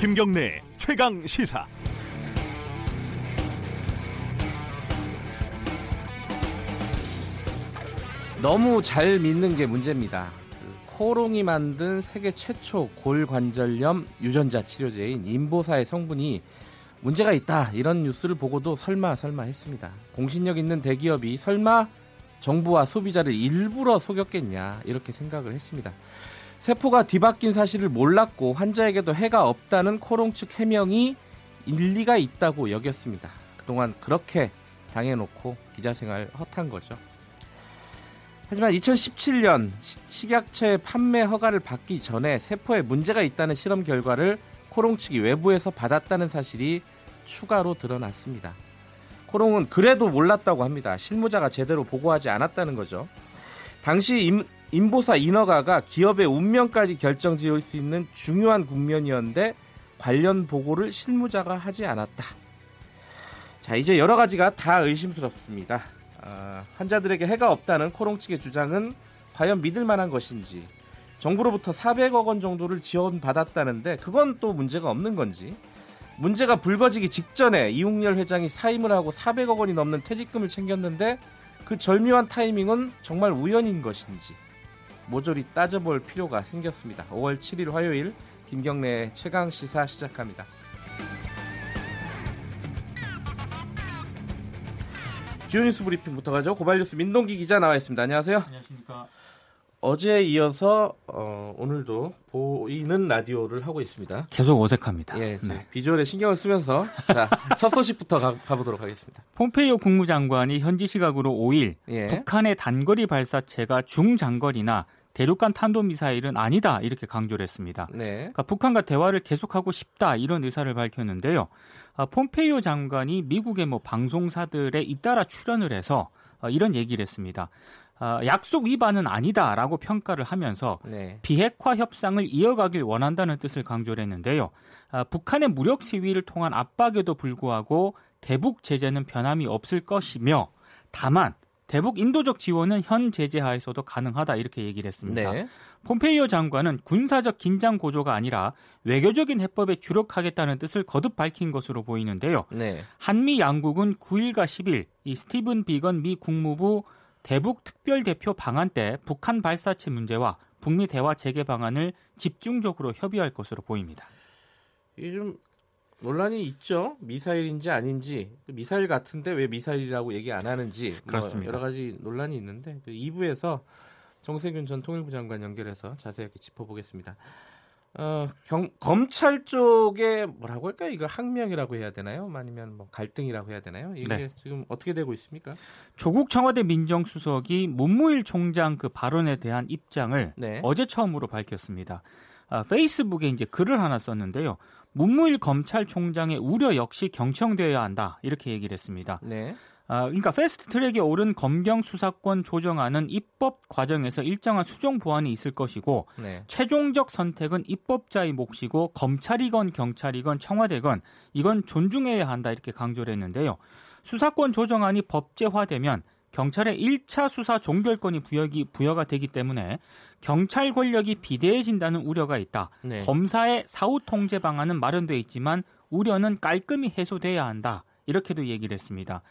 김경래 최강 시사. 너무 잘 믿는 게 문제입니다. 그 코롱이 만든 세계 최초 골관절염 유전자 치료제인 인보사의 성분이 문제가 있다 이런 뉴스를 보고도 설마 설마 했습니다. 공신력 있는 대기업이 설마 정부와 소비자를 일부러 속였겠냐 이렇게 생각을 했습니다. 세포가 뒤바뀐 사실을 몰랐고 환자에게도 해가 없다는 코롱 측 해명이 일리가 있다고 여겼습니다. 그동안 그렇게 당해놓고 기자 생활 헛한 거죠. 하지만 2017년 식약처의 판매 허가를 받기 전에 세포에 문제가 있다는 실험 결과를 코롱 측이 외부에서 받았다는 사실이 추가로 드러났습니다. 코롱은 그래도 몰랐다고 합니다. 실무자가 제대로 보고하지 않았다는 거죠. 당시 임, 인보사 인허가가 기업의 운명까지 결정 지을 수 있는 중요한 국면이었는데 관련 보고를 실무자가 하지 않았다. 자, 이제 여러 가지가 다 의심스럽습니다. 어, 환자들에게 해가 없다는 코롱 측의 주장은 과연 믿을 만한 것인지 정부로부터 400억 원 정도를 지원받았다는데 그건 또 문제가 없는 건지 문제가 불거지기 직전에 이웅열 회장이 사임을 하고 400억 원이 넘는 퇴직금을 챙겼는데 그 절묘한 타이밍은 정말 우연인 것인지 모조리 따져볼 필요가 생겼습니다. 5월 7일 화요일 김경래 최강 시사 시작합니다. 주요 뉴스 브리핑부터 가죠. 고발뉴스 민동기 기자 나와 있습니다. 안녕하세요. 안녕하십니까. 어제에 이어서 어, 오늘도 보이는 라디오를 하고 있습니다. 계속 어색합니다. 예, 네. 비주얼에 신경을 쓰면서 자, 첫 소식부터 가, 가보도록 하겠습니다. 폼페이오 국무장관이 현지 시각으로 5일 예. 북한의 단거리 발사체가 중장거리나 대륙간 탄도미사일은 아니다 이렇게 강조를 했습니다. 네. 그러니까 북한과 대화를 계속하고 싶다 이런 의사를 밝혔는데요. 아, 폼페이오 장관이 미국의 뭐 방송사들에 잇따라 출연을 해서 아, 이런 얘기를 했습니다. 아, 약속 위반은 아니다라고 평가를 하면서 네. 비핵화 협상을 이어가길 원한다는 뜻을 강조를 했는데요. 아, 북한의 무력 시위를 통한 압박에도 불구하고 대북 제재는 변함이 없을 것이며 다만 대북 인도적 지원은 현 제재 하에서도 가능하다 이렇게 얘기를 했습니다. 네. 폼페이오 장관은 군사적 긴장 고조가 아니라 외교적인 해법에 주력하겠다는 뜻을 거듭 밝힌 것으로 보이는데요. 네. 한미 양국은 9일과 10일 이 스티븐 비건 미 국무부 대북 특별 대표 방한 때 북한 발사체 문제와 북미 대화 재개 방안을 집중적으로 협의할 것으로 보입니다. 좀 논란이 있죠. 미사일인지 아닌지 그 미사일 같은데 왜 미사일이라고 얘기 안 하는지 뭐 그렇습니다. 여러 가지 논란이 있는데 그 2부에서 정세균 전 통일부 장관 연결해서 자세하게 짚어보겠습니다. 어, 경, 검찰 쪽에 뭐라고 할까요? 이거 항명이라고 해야 되나요? 아니면 뭐 갈등이라고 해야 되나요? 이게 네. 지금 어떻게 되고 있습니까? 조국 청와대 민정수석이 문무일 총장 그 발언에 대한 입장을 네. 어제 처음으로 밝혔습니다. 아, 페이스북에 이제 글을 하나 썼는데요. 문무일 검찰총장의 우려 역시 경청되어야 한다 이렇게 얘기를 했습니다. 네. 아, 그러니까 패스트 트랙에 오른 검경 수사권 조정안은 입법 과정에서 일정한 수정 보완이 있을 것이고 네. 최종적 선택은 입법자의 몫이고 검찰이건 경찰이건 청와대건 이건 존중해야 한다 이렇게 강조를 했는데요. 수사권 조정안이 법제화되면 경찰의 1차 수사 종결권이 부여기, 부여가 되기 때문에 경찰 권력이 비대해진다는 우려가 있다. 네. 검사의 사후 통제 방안은 마련돼 있지만 우려는 깔끔히 해소돼야 한다. 이렇게도 얘기를 했습니다.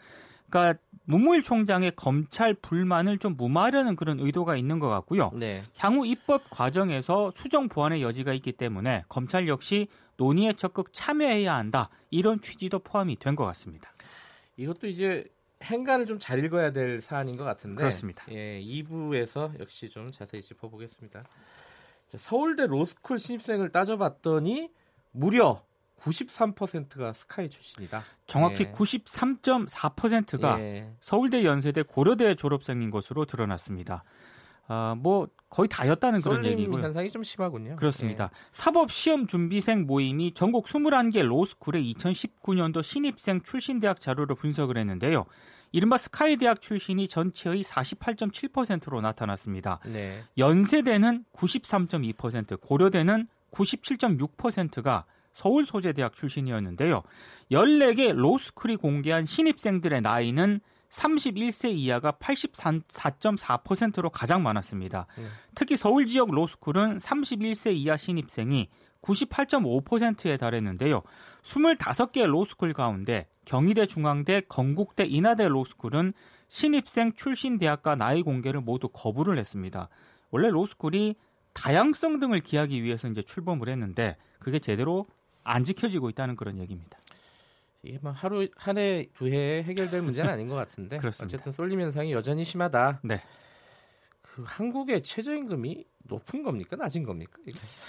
그러니까 문무일 총장의 검찰 불만을 좀 무마하려는 그런 의도가 있는 것 같고요. 네. 향후 입법 과정에서 수정 보완의 여지가 있기 때문에 검찰 역시 논의에 적극 참여해야 한다. 이런 취지도 포함이 된 것 같습니다. 이것도 이제 행간을 좀 잘 읽어야 될 사안인 것 같은데. 그렇습니다. 예, 2부에서 역시 좀 자세히 짚어보겠습니다. 자, 서울대 로스쿨 신입생을 따져봤더니 무려 93%가 스카이 출신이다. 정확히 예. 93.4%가 예. 서울대, 연세대, 고려대 졸업생인 것으로 드러났습니다. 아, 뭐 거의 다였다는 그런 얘기고요. 현상이 좀 심하군요. 그렇습니다. 사법 시험 준비생 모임이 전국 21개 로스쿨의 2019년도 신입생 출신 대학 자료를 분석을 했는데요. 이른바 스카이 대학 출신이 전체의 48.7%로 나타났습니다. 예. 네. 연세대는 93.2%, 고려대는 97.6%가 서울 소재 대학 출신이었는데요. 14개 로스쿨이 공개한 신입생들의 나이는 31세 이하가 84.4%로 가장 많았습니다. 네. 특히 서울 지역 로스쿨은 31세 이하 신입생이 98.5%에 달했는데요. 25개 로스쿨 가운데 경희대, 중앙대, 건국대, 인하대 로스쿨은 신입생 출신 대학과 나이 공개를 모두 거부를 했습니다. 원래 로스쿨이 다양성 등을 기하기 위해서 이제 출범을 했는데 그게 제대로 안 지켜지고 있다는 그런 얘기입니다. 이게 뭐 하루 한 해 두 해에 해결될 문제는 아닌 것 같은데 그렇습니다. 어쨌든 쏠림 현상이 여전히 심하다. 네. 그 한국의 최저임금이 높은 겁니까 낮은 겁니까?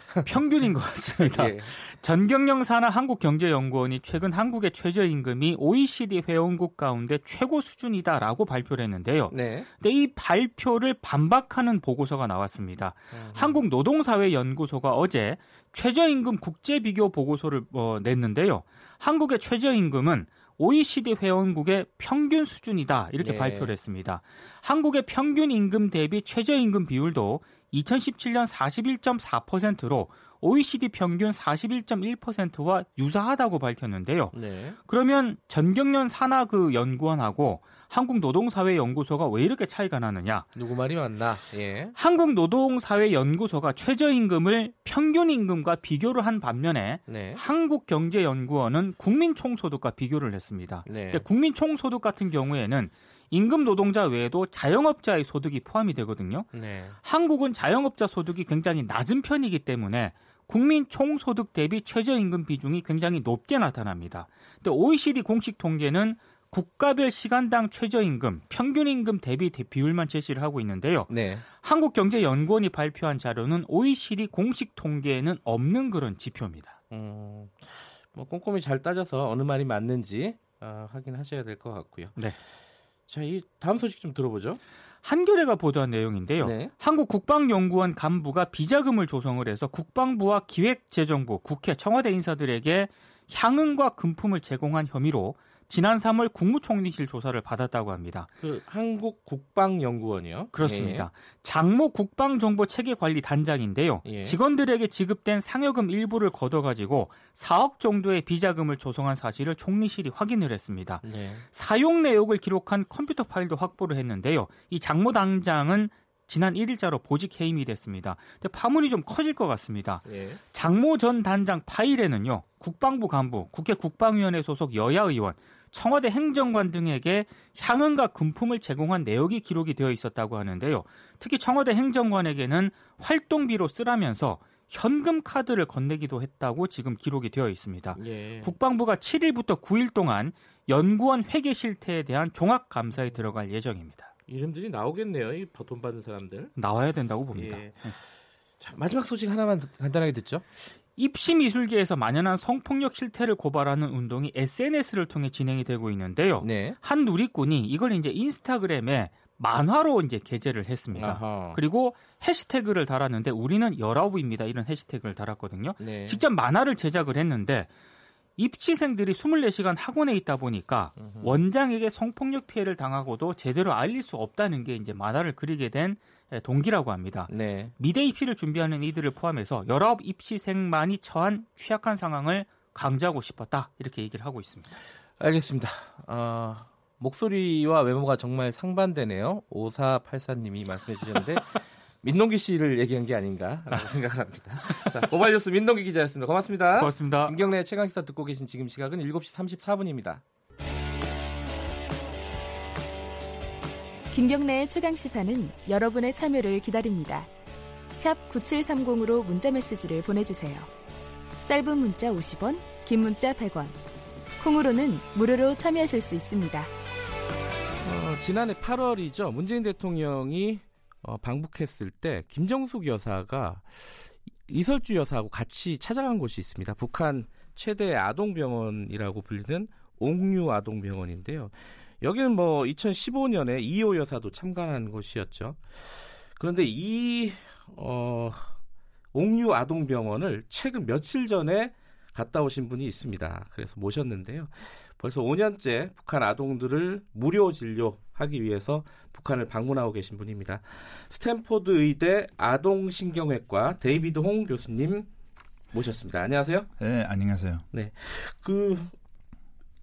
평균인 것 같습니다. 예. 전경영 산하 한국경제연구원이 최근 한국의 최저임금이 OECD 회원국 가운데 최고 수준이다라고 발표를 했는데요. 네. 근데 이 발표를 반박하는 보고서가 나왔습니다. 한국노동사회연구소가 어제 최저임금 국제 비교 보고서를 어, 냈는데요. 한국의 최저임금은 OECD 회원국의 평균 수준이다 이렇게 예. 발표를 했습니다. 한국의 평균 임금 대비 최저임금 비율도 2017년 41.4%로 OECD 평균 41.1%와 유사하다고 밝혔는데요. 네. 그러면 전경련 산하 그 연구원하고 한국노동사회연구소가 왜 이렇게 차이가 나느냐? 누구 말이 맞나? 예. 한국노동사회연구소가 최저임금을 평균임금과 비교를 한 반면에 네. 한국경제연구원은 국민총소득과 비교를 했습니다. 네. 국민총소득 같은 경우에는 임금 노동자 외에도 자영업자의 소득이 포함이 되거든요. 네. 한국은 자영업자 소득이 굉장히 낮은 편이기 때문에 국민 총소득 대비 최저임금 비중이 굉장히 높게 나타납니다. 근데 OECD 공식 통계는 국가별 시간당 최저임금, 평균임금 대비 대- 비율만 제시를 하고 있는데요. 네. 한국경제연구원이 발표한 자료는 OECD 공식 통계에는 없는 그런 지표입니다. 음, 뭐 꼼꼼히 잘 따져서 어느 말이 맞는지 어, 확인하셔야 될 것 같고요. 네. 자, 이 다음 소식 좀 들어보죠. 한겨레가 보도한 내용인데요. 네. 한국국방연구원 간부가 비자금을 조성을 해서 국방부와 기획재정부, 국회, 청와대 인사들에게 향응과 금품을 제공한 혐의로 지난 3월 국무총리실 조사를 받았다고 합니다. 그 한국 국방연구원이요. 그렇습니다. 장모 국방정보체계관리단장인데요. 예. 직원들에게 지급된 상여금 일부를 걷어가지고 4억 정도의 비자금을 조성한 사실을 총리실이 확인을 했습니다. 예. 네. 사용 내역을 기록한 컴퓨터 파일도 확보를 했는데요. 이 장모 당장은 지난 1일자로 보직 해임이 됐습니다. 근데 파문이 좀 커질 것 같습니다. 예. 장모 전 단장 파일에는요. 국방부 간부, 국회 국방위원회 소속 여야 의원, 청와대 행정관 등에게 향응과 금품을 제공한 내역이 기록이 되어 있었다고 하는데요. 특히 청와대 행정관에게는 활동비로 쓰라면서 현금 카드를 건네기도 했다고 지금 기록이 되어 있습니다. 예. 국방부가 7일부터 9일 동안 연구원 회계 실태에 대한 종합 감사에 들어갈 예정입니다. 이름들이 나오겠네요. 이 돈 받은 사람들. 나와야 된다고 봅니다. 예. 자, 마지막 소식 하나만 간단하게 듣죠. 입시 미술계에서 만연한 성폭력 실태를 고발하는 운동이 SNS를 통해 진행이 되고 있는데요. 네. 한 누리꾼이 이걸 이제 인스타그램에 만화로 이제 게재를 했습니다. 아하. 그리고 해시태그를 달았는데 우리는 열아홉입니다. 이런 해시태그를 달았거든요. 네. 직접 만화를 제작을 했는데 입시생들이 24시간 학원에 있다 보니까 원장에게 성폭력 피해를 당하고도 제대로 알릴 수 없다는 게 이제 만화를 그리게 된 동기라고 합니다. 네. 미대 입시를 준비하는 이들을 포함해서 19 입시생만이 처한 취약한 상황을 강조하고 싶었다. 이렇게 얘기를 하고 있습니다. 알겠습니다. 어, 목소리와 외모가 정말 상반되네요. 5484님이 말씀해 주셨는데 민동기 씨를 얘기한 게 아닌가라고 생각을 합니다. 자, 고발뉴스 민동기 기자였습니다. 고맙습니다. 고맙습니다. 김경래 최강 시사 듣고 계신 지금 시각은 7시 34분입니다. 김경래의 최강 시사는 여러분의 참여를 기다립니다. 샵 9730으로 문자 메시지를 보내주세요. 짧은 문자 50원, 긴 문자 100원. 콩으로는 무료로 참여하실 수 있습니다. 어, 지난해 8월이죠. 문재인 대통령이 어, 방북했을 때 김정숙 여사가 이설주 여사하고 같이 찾아간 곳이 있습니다. 북한 최대 아동병원이라고 불리는 옥류 아동병원인데요. 여기는 뭐 2015년에 이희호 여사도 참관한 곳이었죠. 그런데 이 어, 옥류 아동병원을 최근 며칠 전에 갔다 오신 분이 있습니다. 그래서 모셨는데요. 벌써 5년째 북한 아동들을 무료 진료하기 위해서 북한을 방문하고 계신 분입니다. 스탠포드 의대 아동신경외과 데이비드 홍 교수님 모셨습니다. 안녕하세요. 네, 안녕하세요. 그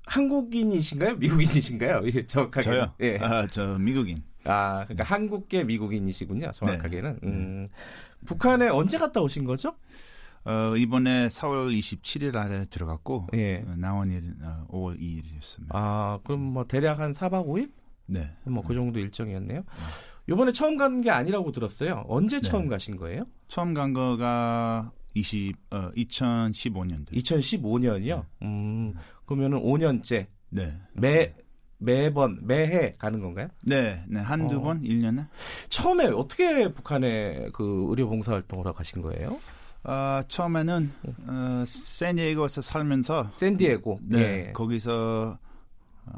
한국인이신가요? 미국인이신가요? 예, 정확하게. 저요. 예. 아, 저 미국인. 아, 그러니까 한국계 미국인이시군요. 정확하게는. 음. 북한에 언제 갔다 오신 거죠? 어, 이번에 4월 27일 날에 들어갔고 예. 어, 나온 일 어, 5월 2일이었습니다. 아, 그럼 뭐 대략 한 4박 5일? 네. 뭐 그 정도 일정이었네요. 요번에 처음 간 게 아니라고 들었어요. 언제 네. 처음 가신 거예요? 처음 간 거가 20 어, 2015년도. 2015년이요. 음. 그러면은 5년째 네. 매 매번 매해 가는 건가요? 네, 네. 한두 어. 번 1년에. 처음에 어떻게 북한에 그 의료 봉사 활동을 하고 가신 거예요? 어, 처음에는 어, 샌디에이고에서 살면서 샌디에고. 네, 예. 거기서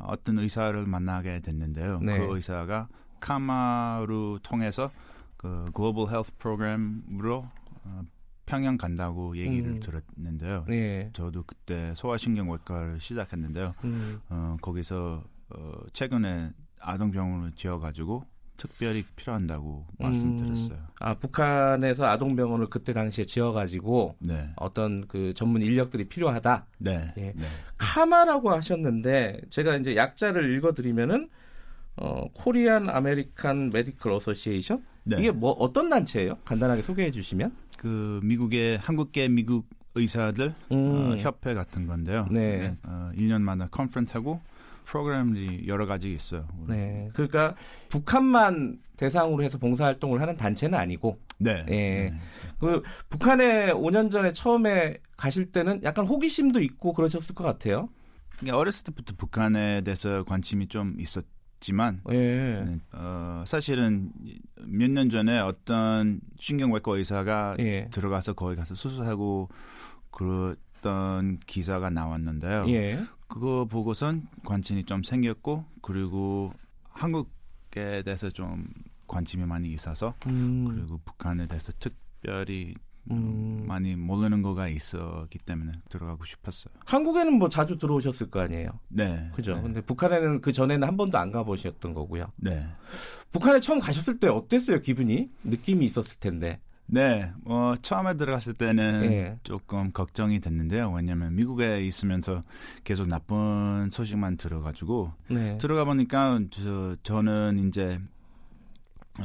어떤 의사를 만나게 됐는데요. 네. 그 의사가 카마루 통해서 그 글로벌 헬스 프로그램으로 어, 평양 간다고 얘기를 음. 들었는데요. 예. 저도 그때 소아신경외과를 시작했는데요. 음. 어, 거기서 어, 최근에 아동병원을 지어가지고 특별히 필요한다고 말씀드렸어요. 아 북한에서 아동병원을 그때 당시에 지어가지고 네, 어떤 그 전문 인력들이 필요하다. 네, 예. 네. 카마라고 하셨는데 제가 이제 약자를 읽어드리면은 어 Korean American Medical Association 네. 이게 뭐 어떤 단체예요? 간단하게 소개해 주시면. 그 미국의 한국계 미국 의사들 음. 어, 협회 같은 건데요. 네. 어, 1년마다 컨퍼런스하고 프로그램이 여러 가지 있어요. 네. 그러니까 북한만 대상으로 해서 봉사활동을 하는 단체는 아니고 네. 예. 네. 그 북한에 5년 전에 처음에 가실 때는 약간 호기심도 있고 그러셨을 것 같아요. 그러니까 어렸을 때부터 북한에 대해서 관심이 좀 있었 지만 예. 네, 어, 사실은 몇 년 전에 어떤 신경외과 의사가 예. 들어가서 거기 가서 수술하고 그랬던 기사가 나왔는데요. 예. 그거 보고선 관심이 좀 생겼고 그리고 한국에 대해서 좀 관심이 많이 있어서 음. 그리고 북한에 대해서 특별히 음. 많이 모르는 거가 있었기 때문에 들어가고 싶었어요. 한국에는 뭐 자주 들어오셨을 거 아니에요. 네. 그죠? 네. 근데 북한에는 그 전에는 한 번도 안 가보셨던 거고요. 네. 북한에 처음 가셨을 때 어땠어요? 기분이 느낌이 있었을 텐데. 네. 어, 처음에 들어갔을 때는 예. 조금 걱정이 됐는데요. 왜냐하면 미국에 있으면서 계속 나쁜 소식만 들어가지고 네. 들어가 보니까 저, 저는 이제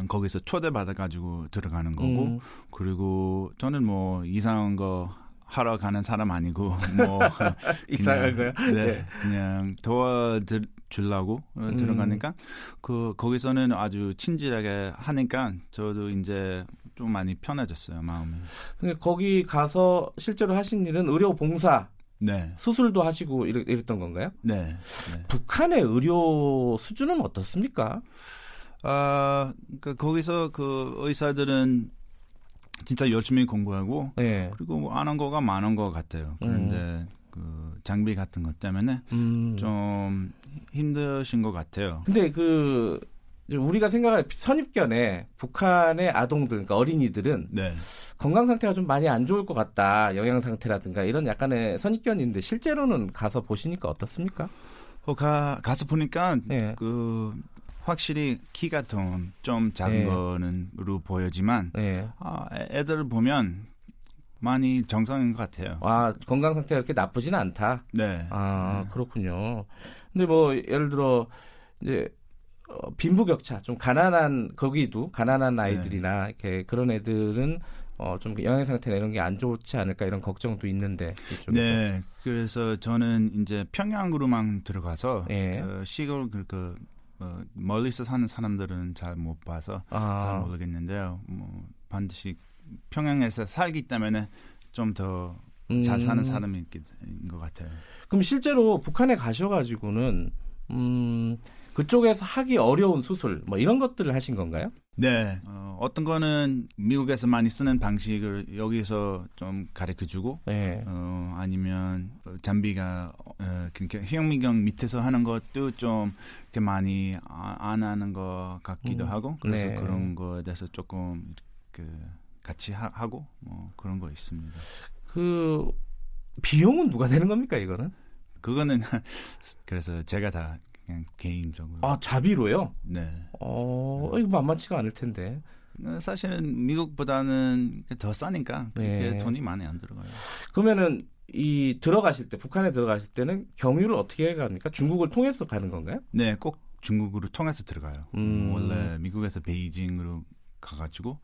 거기서 초대받아가지고 들어가는 거고 음. 그리고 저는 뭐 이상한 거 하러 가는 사람 아니고 뭐 이상한 거요? 네, 네. 그냥 도와주려고 어, 음. 들어가니까 그 거기서는 아주 친절하게 하니까 저도 이제 좀 많이 편해졌어요 마음이. 근데 거기 가서 실제로 하신 일은 의료 봉사, 네, 수술도 하시고 이랬, 이랬던 건가요? 네, 네. 북한의 의료 수준은 어떻습니까? 아, 그 거기서 그 의사들은 진짜 열심히 공부하고 네. 그리고 뭐 아는 거가 많은 것 같아요. 그런데 그 장비 같은 것 때문에 음. 좀 힘드신 것 같아요. 근데 그 우리가 생각할 선입견에 북한의 아동들, 그러니까 어린이들은 네. 건강 상태가 좀 많이 안 좋을 것 같다. 영양 상태라든가 이런 약간의 선입견이 있는데 실제로는 가서 보시니까 어떻습니까? 어, 가, 가서 보니까 네. 그 확실히 키가 좀, 좀 작은 네. 거는으로 보여지만 네. 아, 애- 애들을 보면 많이 정상인 것 같아요. 아, 건강 상태가 그렇게 나쁘지는 않다. 네. 아, 네. 그렇군요. 근데 뭐 예를 들어 이제 어, 빈부격차 좀 가난한 거기도 가난한 아이들이나 이렇게 그런 애들은 어, 좀 영양 상태나 이런 게 안 좋지 않을까 이런 걱정도 있는데 이쪽에서. 네. 그래서 저는 이제 평양으로만 들어가서 예. 그 시골 그, 그 어, 멀리서 사는 사람들은 잘 못 봐서 잘 아, 모르겠는데요. 뭐 반드시 평양에서 살기 때문에 좀더잘 사는 음, 사람인 것 같아요. 그럼 실제로 북한에 가셔가지고는 음, 그쪽에서 하기 어려운 수술 뭐 이런 것들을 하신 건가요? 네. 어, 어떤 거는 미국에서 많이 쓰는 방식을 여기서 좀 가르쳐 주고 네. 어, 아니면 어, 장비가 어, 그러니까 희영미경 밑에서 하는 것도 좀 이렇게 많이 아, 안 하는 것 같기도 음, 하고 그래서 네. 그런 거에 대해서 조금 그 같이 하, 하고 뭐 그런 거 있습니다. 그 비용은 누가 내는 겁니까 이거는? 그거는 그래서 제가 다 그냥 개인적으로 아 자비로요? 네 어, 이거 만만치가 않을 텐데. 어, 사실은 미국보다는 더 싸니까 그렇게 네. 돈이 많이 안 들어가요. 그러면은 이 들어가실 때 북한에 들어가실 때는 경유를 어떻게 갑니까? 중국을 통해서 가는 건가요? 네, 꼭 중국으로 통해서 들어가요. 음. 원래 미국에서 베이징으로 가가지고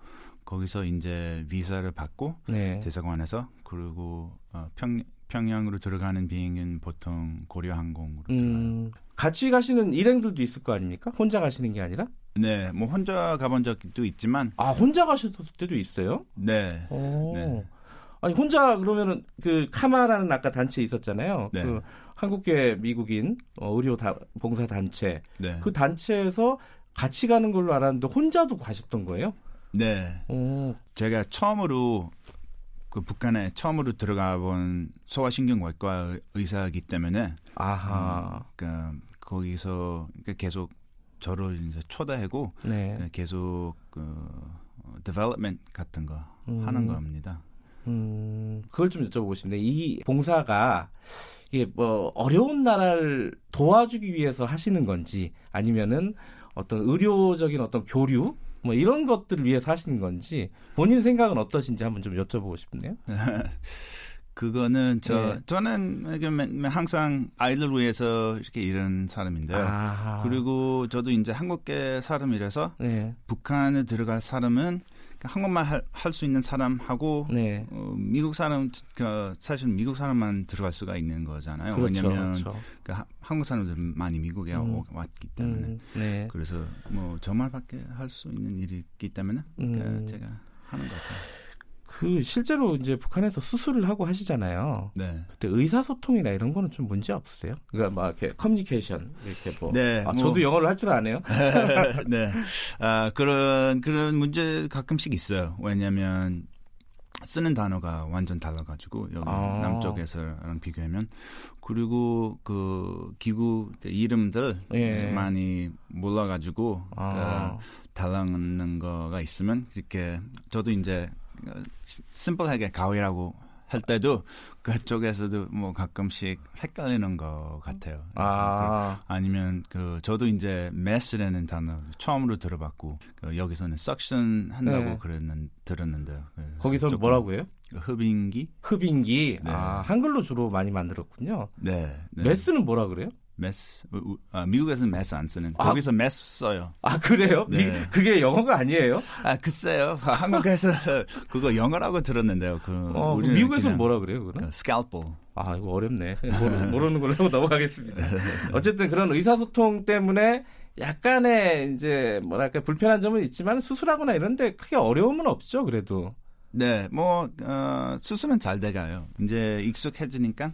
거기서 이제 비자를 받고 네. 대사관에서 그리고 어, 평 평양으로 들어가는 비행은 보통 고려항공으로 들어가요. 음, 같이 가시는 일행들도 있을 거 아닙니까? 혼자 가시는 게 아니라? 네, 뭐 혼자 가본 적도 있지만, 아 혼자 가셨을 때도 있어요? 네, 오. 네. 아니 혼자 그러면은 그 카마라는 아까 단체 있었잖아요. 네. 그 한국계 미국인 어, 의료 다, 봉사 단체 네, 그 단체에서 같이 가는 걸로 알았는데 혼자도 가셨던 거예요? 네. 오. 제가 처음으로 그 북한에 처음으로 들어가 본 소아신경외과 의사이기 때문에 아하. 그러니까 거기서 그러니까 계속 저를 이제 초대하고 네. 그러니까 계속 그 어, development 같은 거 음. 하는 겁니다. 음, 그걸 좀 여쭤보고 싶네요. 이 봉사가 이게 뭐 어려운 나라를 도와주기 위해서 하시는 건지 아니면은 어떤 의료적인 어떤 교류 뭐 이런 것들을 위해서 하시는 건지 본인 생각은 어떠신지 한번 좀 여쭤보고 싶네요. 그거는 저 네. 저는 항상 아이들 위해서 이렇게 일하는 사람인데요. 아, 그리고 저도 이제 한국계 사람이라서 네, 북한에 들어갈 사람은 한국말 할 수 있는 사람하고 네, 어, 미국 사람 그 사실 미국 사람만 들어갈 수가 있는 거잖아요. 그렇죠, 왜냐하면 그렇죠. 그 하- 한국 사람들은 많이 미국에 음. 오- 왔기 때문에 음, 네. 그래서 뭐 저말밖에 할 수 있는 일이기 때문에 그러니까 음. 제가 하는 것 같아요. 그 실제로 이제 북한에서 수술을 하고 하시잖아요. 네. 그때 의사소통이나 이런 거는 좀 문제 없으세요? 그러니까 막 이렇게 커뮤니케이션 이렇게 뭐. 네, 아, 뭐- 저도 영어를 할 줄 아네요. 네. 아, 그런, 그런 문제 가끔씩 있어요. 왜냐면, 쓰는 단어가 완전 달라가지고, 여기 아. 남쪽에서랑 비교하면. 그리고 그 기구 그 이름들 예. 많이 몰라가지고, 아. 그 달라는 거가 있으면, 이렇게, 저도 이제, 심플하게 가위라고 할 때도 그쪽에서도 뭐 가끔씩 헷갈리는 것 같아요. 아, 아니면 그 저도 이제 메스라는 단어 처음으로 들어봤고 그 여기서는 석션 한다고 네. 그랬는 들었는데요. 그래서 거기서 뭐라고 해요? 흡인기? 흡인기. 네. 아, 한글로 주로 많이 만들었군요. 네. 네. 메스는 뭐라 그래요? 메스. 우- 아, 미국에서는 메스 안 쓰는. 아. 거기서 메스 써요. 아, 그래요? 미- 네. 그게 영어가 아니에요? 아 글쎄요. 한국에서 그거 영어라고 들었는데요. 그 어, 미국에서는 뭐라 그래요, 그럼? 그 scalpel. 아, 이거 어렵네. 모르, 모르는 걸로 넘어가겠습니다. 어쨌든 그런 의사소통 때문에 약간의 이제 뭐랄까 불편한 점은 있지만 수술하거나 이런데 크게 어려움은 없죠, 그래도. 네, 뭐 어, 수술은 잘 돼가요. 이제 익숙해지니까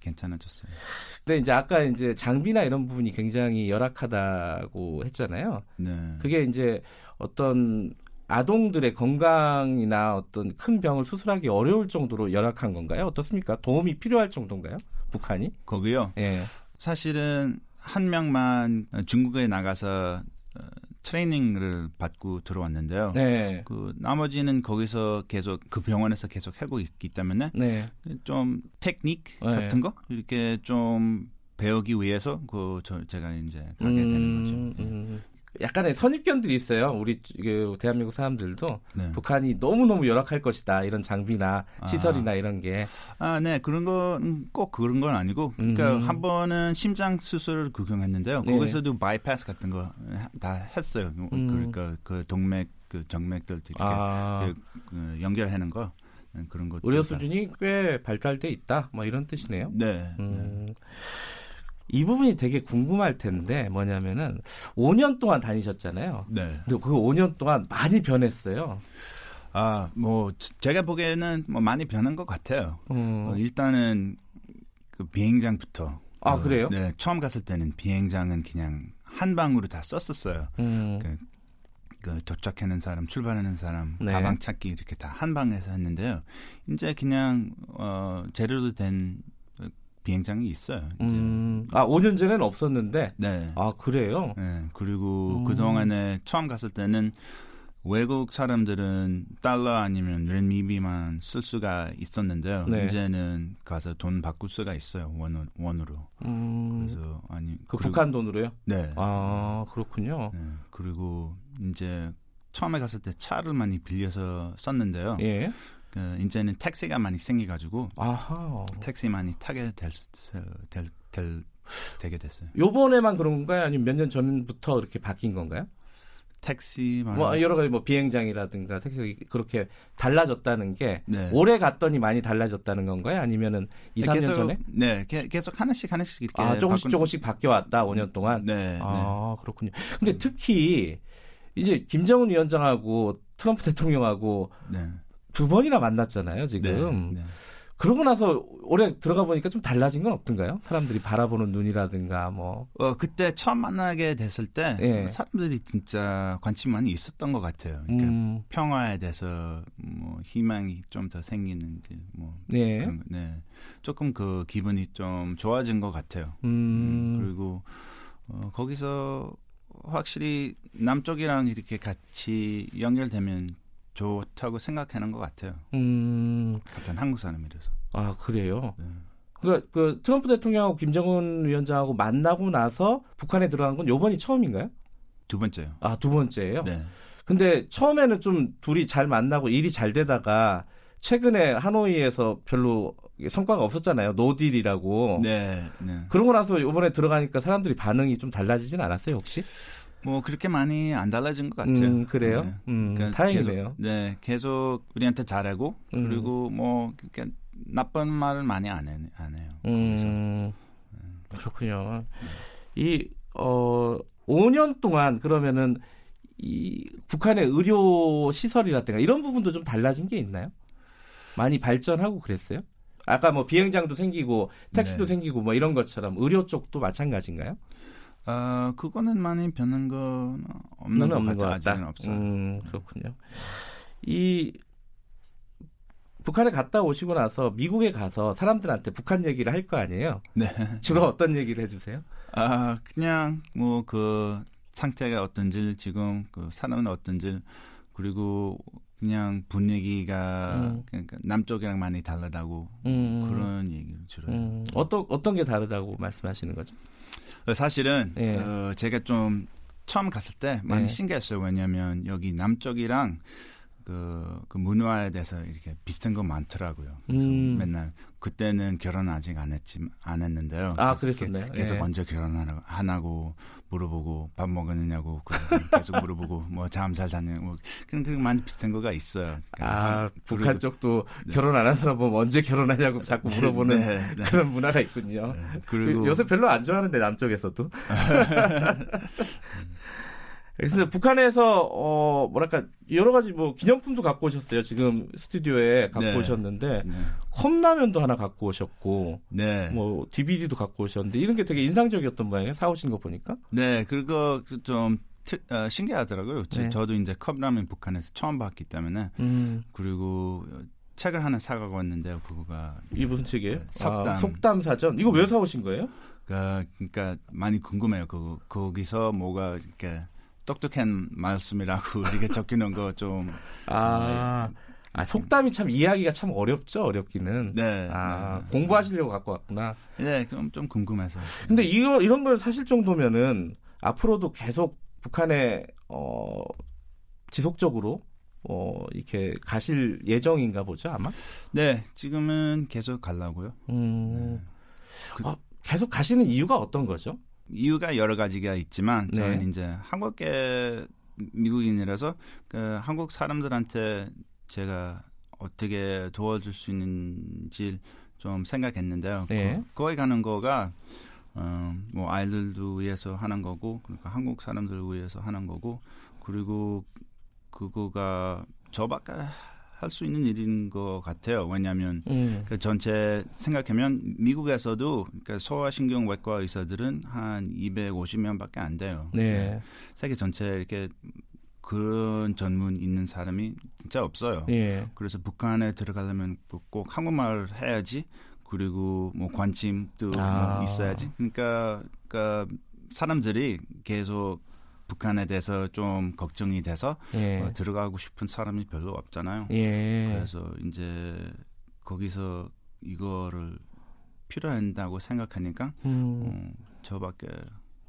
괜찮아졌어요. 근데 이제 아까 이제 장비나 이런 부분이 굉장히 열악하다고 했잖아요. 네. 그게 이제 어떤 아동들의 건강이나 어떤 큰 병을 수술하기 어려울 정도로 열악한 건가요? 어떻습니까? 도움이 필요할 정도인가요? 북한이? 거기요. 예. 사실은 한 명만 중국에 나가서 어, 트레이닝을 받고 들어왔는데요. 네. 그 나머지는 거기서 계속 그 병원에서 계속 하고 있기 때문에 네. 좀 테크닉 네. 같은 거 이렇게 좀 배우기 위해서 그 저, 제가 이제 가게 되는 거죠. 음, 약간의 선입견들이 있어요. 우리 그 대한민국 사람들도 네. 북한이 너무 너무 열악할 것이다. 이런 장비나 아. 시설이나 이런 게. 아, 네. 그런 건 꼭 그런 건 아니고. 그러니까 음. 한 번은 심장 수술을 구경했는데요. 네. 거기서도 바이패스 같은 거 다 했어요. 음. 그러니까 그 동맥 그 정맥들 이렇게 아, 그, 그 연결하는 거 네, 그런 것. 의료 수준이 꽤 발달돼 있다. 뭐 이런 뜻이네요. 네. 네. 음. 이 부분이 되게 궁금할 텐데 뭐냐면은 5년 동안 다니셨잖아요. 네. 근데 그 5년 동안 많이 변했어요. 아, 뭐 제가 보기에는 뭐 많이 변한 것 같아요. 음. 어, 일단은 그 비행장부터. 아, 그, 그래요? 네. 처음 갔을 때는 비행장은 그냥 한 방으로 다 썼었어요. 음. 그, 그 도착하는 사람, 출발하는 사람, 네. 가방 찾기 이렇게 다 한 방에서 했는데요. 이제 그냥 어 제대로 된 비행장이 있어요. 이제. 음. 아 5년 전에는 없었는데. 네. 아 그래요? 네. 그리고 음. 그 동안에 처음 갔을 때는 외국 사람들은 달러 아니면 렌미비만 쓸 수가 있었는데요. 네. 이제는 가서 돈 바꿀 수가 있어요. 원, 원으로. 음. 그래서 아니 그 그리고- 북한 돈으로요? 네. 아 그렇군요. 네. 그리고 이제 처음에 갔을 때 차를 많이 빌려서 썼는데요. 예. 그 이제는 택시가 많이 생겨가지고 아하. 택시 많이 타게 될, 될, 될 되게 됐어요. 요번에만 그런 건가요? 아니면 몇 년 전부터 이렇게 바뀐 건가요? 택시만 뭐 여러 가지 뭐 비행장이라든가 택시 그렇게 달라졌다는 게 네. 올해 갔더니 많이 달라졌다는 건가요? 아니면은 2, 3년 계속, 전에? 네, 게- 계속 하나씩 하나씩 이렇게 아, 조금씩 바꾼- 조금씩 바뀌어 왔다. 5년 동안. 네, 아, 그렇군요. 근데 특히 이제 김정은 위원장하고 트럼프 대통령하고 네, 네, 두 번이나 만났잖아요, 네, 지금. 네. 그러고 나서 올해 들어가 보니까 좀 달라진 건 없던가요? 사람들이 바라보는 눈이라든가 뭐. 어 그때 처음 만나게 됐을 때 예. 사람들이 진짜 관심 많이 있었던 것 같아요. 그러니까 음, 평화에 대해서 뭐 희망이 좀 더 생기는지 뭐 네. 그런 거, 네. 조금 그 기분이 좀 좋아진 것 같아요. 음, 그리고 어, 거기서 확실히 남쪽이랑 이렇게 같이 연결되면 좋다고 생각하는 것 같아요. 음, 같은 한국 사람이라서. 아, 그래요? 네. 그, 그 트럼프 대통령하고 김정은 위원장하고 만나고 나서 북한에 들어간 건 요번이 처음인가요? 두 번째요. 아, 두 번째예요? 네. 근데 처음에는 좀 둘이 잘 만나고 일이 잘 되다가 최근에 하노이에서 별로 성과가 없었잖아요. 노딜이라고. 네, 네. 그러고 나서 이번에 들어가니까 사람들이 반응이 좀 달라지진 않았어요, 혹시? 뭐 그렇게 많이 안 달라진 것 같아요. 음, 그래요? 네. 음, 그러니까 다행이네요. 계속, 네, 계속 우리한테 잘하고 음. 그리고 뭐 그러니까 나쁜 말을 많이 안, 해, 안 해요. 음, 그렇군요. 이, 어, 5년 동안 그러면은 이 북한의 의료 시설이라든가 이런 부분도 좀 달라진 게 있나요? 많이 발전하고 그랬어요? 아까 뭐 비행장도 생기고 택시도 네. 생기고 뭐 이런 것처럼 의료 쪽도 마찬가지인가요? 아 그거는 많이 변한 건 없는 것 없는 것 같아요. 아직은 없어요. 음, 그렇군요. 이 북한에 갔다 오시고 나서 미국에 가서 사람들한테 북한 얘기를 할 거 아니에요? 네. 주로 어떤 얘기를 해주세요? 아 그냥 뭐 그 상태가 어떤지 지금 그 사람은 어떤지 그리고 그냥 분위기가 음. 그러니까 남쪽이랑 많이 다르다고 음, 그런 얘기를 주로. 음, 어떤 어떤 게 다르다고 말씀하시는 거죠? 어, 사실은 예. 어, 제가 좀 처음 갔을 때 많이 예. 신기했어요. 왜냐하면 여기 남쪽이랑 그, 그 문화에 대해서 이렇게 비슷한 거 많더라고요. 그래서 음. 맨날 그때는 결혼 아직 안 했지 안 했는데요. 아, 그랬었나요? 게- 계속 예. 언제 결혼하냐고 하나고 물어보고 밥 먹었느냐고 계속 물어보고 뭐 잠 잘 잤냐고 뭐 그런 그런 많이 비슷한 거가 있어요. 아, 그리고- 북한 쪽도 네. 결혼 안 한 사람 보면 언제 결혼하냐고 자꾸 물어보는 네, 네. 그런 문화가 있군요. 네. 그리고 요새 별로 안 좋아하는데 남쪽에서도. 그래서 북한에서 어 뭐랄까 여러 가지 뭐 기념품도 갖고 오셨어요. 지금 스튜디오에 갖고 네. 오셨는데 네. 컵라면도 하나 갖고 오셨고 네. 뭐 DVD도 갖고 오셨는데 이런 게 되게 인상적이었던 모양이에요. 사오신 거 보니까. 네, 그거 좀 트- 어, 신기하더라고요. 저- 네. 저도 이제 컵라면 북한에서 처음 봤기 때문에 음, 그리고 책을 하나 사가고 왔는데요. 그거가 이 무슨 책이에요? 속담. 아, 속담 사전. 이거 왜 사오신 거예요? 그, 그러니까 많이 궁금해요. 그 거기서 뭐가 이렇게 똑똑한 말씀이라고 이렇게 적혀놓은 거좀 아, 아 속담이 참 이해하기가 참 어렵죠. 어렵기는. 네, 아, 네. 공부하시려고 갖고 왔구나. 네, 그럼 좀 궁금해서. 근데 이거 이런 걸 사실 정도면은 앞으로도 계속 북한에 어 지속적으로 어 이렇게 가실 예정인가 보죠, 아마. 네, 지금은 계속 가려고요. 음. 네. 그- 아, 계속 가시는 이유가 어떤 거죠? 이유가 여러 가지가 있지만 네. 저는 이제 한국계 미국인이라서 그 한국 사람들한테 제가 어떻게 도와줄 수 있는지 좀 생각했는데요. 네. 그, 거기 가는 거가 어, 뭐 아이들도 위해서 하는 거고 그러니까 한국 사람들 위해서 하는 거고 그리고 그거가 저밖에 할 수 있는 일인 것 같아요. 왜냐하면 음. 그 전체 생각하면 미국에서도 그러니까 소아신경외과 의사들은 한 250명밖에 안 돼요. 네. 세계 전체 이렇게 그런 전문 있는 사람이 진짜 없어요. 예. 그래서 북한에 들어가려면 꼭- 꼭 한국말을 해야지. 그리고 뭐 관심도 아. 뭐 있어야지. 그러니까, 그러니까 사람들이 계속 북한에 대해서 좀 걱정이 돼서 예. 어, 들어가고 싶은 사람이 별로 없잖아요. 예. 그래서 이제 거기서 이거를 필요한다고 생각하니까 음. 어, 저밖에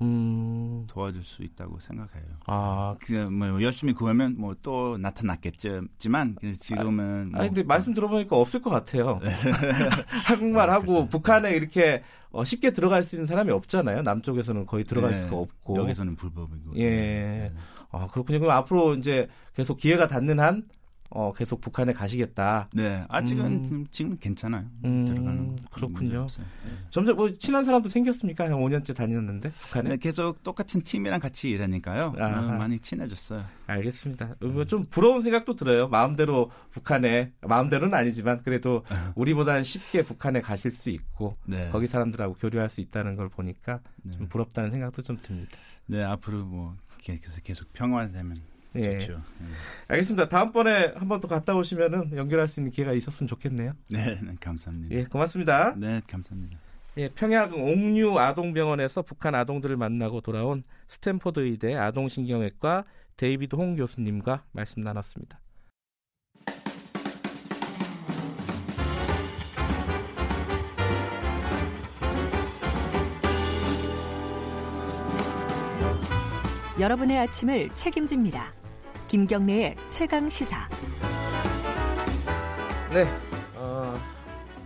음... 도와줄 수 있다고 생각해요. 아, 그냥 뭐 열심히 구하면 뭐 또 나타났겠지만 지금은 아, 뭐... 아니 근데 말씀 들어보니까 없을 것 같아요. 한국말 하고 아, 북한에 이렇게 어, 쉽게 들어갈 수 있는 사람이 없잖아요. 남쪽에서는 거의 들어갈 네, 수가 없고 여기서는 불법이고. 예. 네. 아 그렇군요. 그럼 앞으로 이제 계속 기회가 닿는 한 어, 계속 북한에 가시겠다. 네, 아직은 음. 지금 괜찮아요. 음, 들어가는 그렇군요. 네. 점점 뭐 친한 사람도 생겼습니까? 한 5년째 다녔는데 북한에 네, 계속 똑같은 팀이랑 같이 일하니까요. 아, 많이 친해졌어요. 알겠습니다. 뭐좀 부러운 생각도 들어요. 마음대로 북한에 마음대로는 아니지만 그래도 우리보다는 쉽게 북한에 가실 수 있고 네. 거기 사람들하고 교류할 수 있다는 걸 보니까 네. 좀 부럽다는 생각도 좀 듭니다. 네, 앞으로 뭐 계속 계속 평화되면 예. 좋죠. 예. 알겠습니다. 다음번에 한 번 더 갔다 오시면은 연결할 수 있는 기회가 있었으면 좋겠네요. 네, 네 감사합니다. 예, 고맙습니다. 네, 감사합니다. 예, 평양 옥류 아동병원에서 북한 아동들을 만나고 돌아온 스탠포드 의대 아동신경외과 데이비드 홍 교수님과 말씀 나눴습니다. 여러분의 아침을 책임집니다. 김경래의 최강 시사. 네, 어,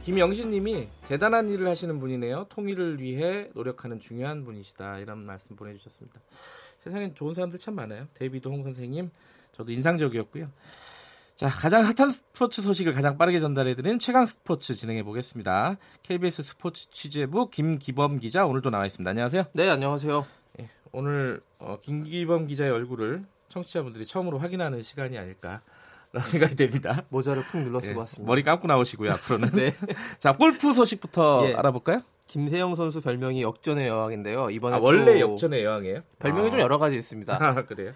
김영신님이 대단한 일을 하시는 분이네요. 통일을 위해 노력하는 중요한 분이시다. 이런 말씀 보내주셨습니다. 세상엔 좋은 사람들 참 많아요. 데이비드 홍 선생님, 저도 인상적이었고요. 자, 가장 핫한 스포츠 소식을 가장 빠르게 전달해드리는 최강 스포츠 진행해 보겠습니다. KBS 스포츠 취재부 김기범 기자 오늘도 나와 있습니다. 안녕하세요. 네, 안녕하세요. 예, 오늘 어, 김기범 기자의 얼굴을 청취자분들이 처음으로 확인하는 시간이 아닐까. 라는 생각이 됩니다. 모자를 푹 눌러 쓰고 예, 왔습니다. 머리 감고 나오시고요, 앞으로는. 네. 자, 골프 소식부터 예. 알아볼까요? 김세영 선수 별명이 역전의 여왕인데요. 이번에 아, 원래 역전의 여왕이에요? 별명이 아. 좀 여러 가지 있습니다. 아, 그래요?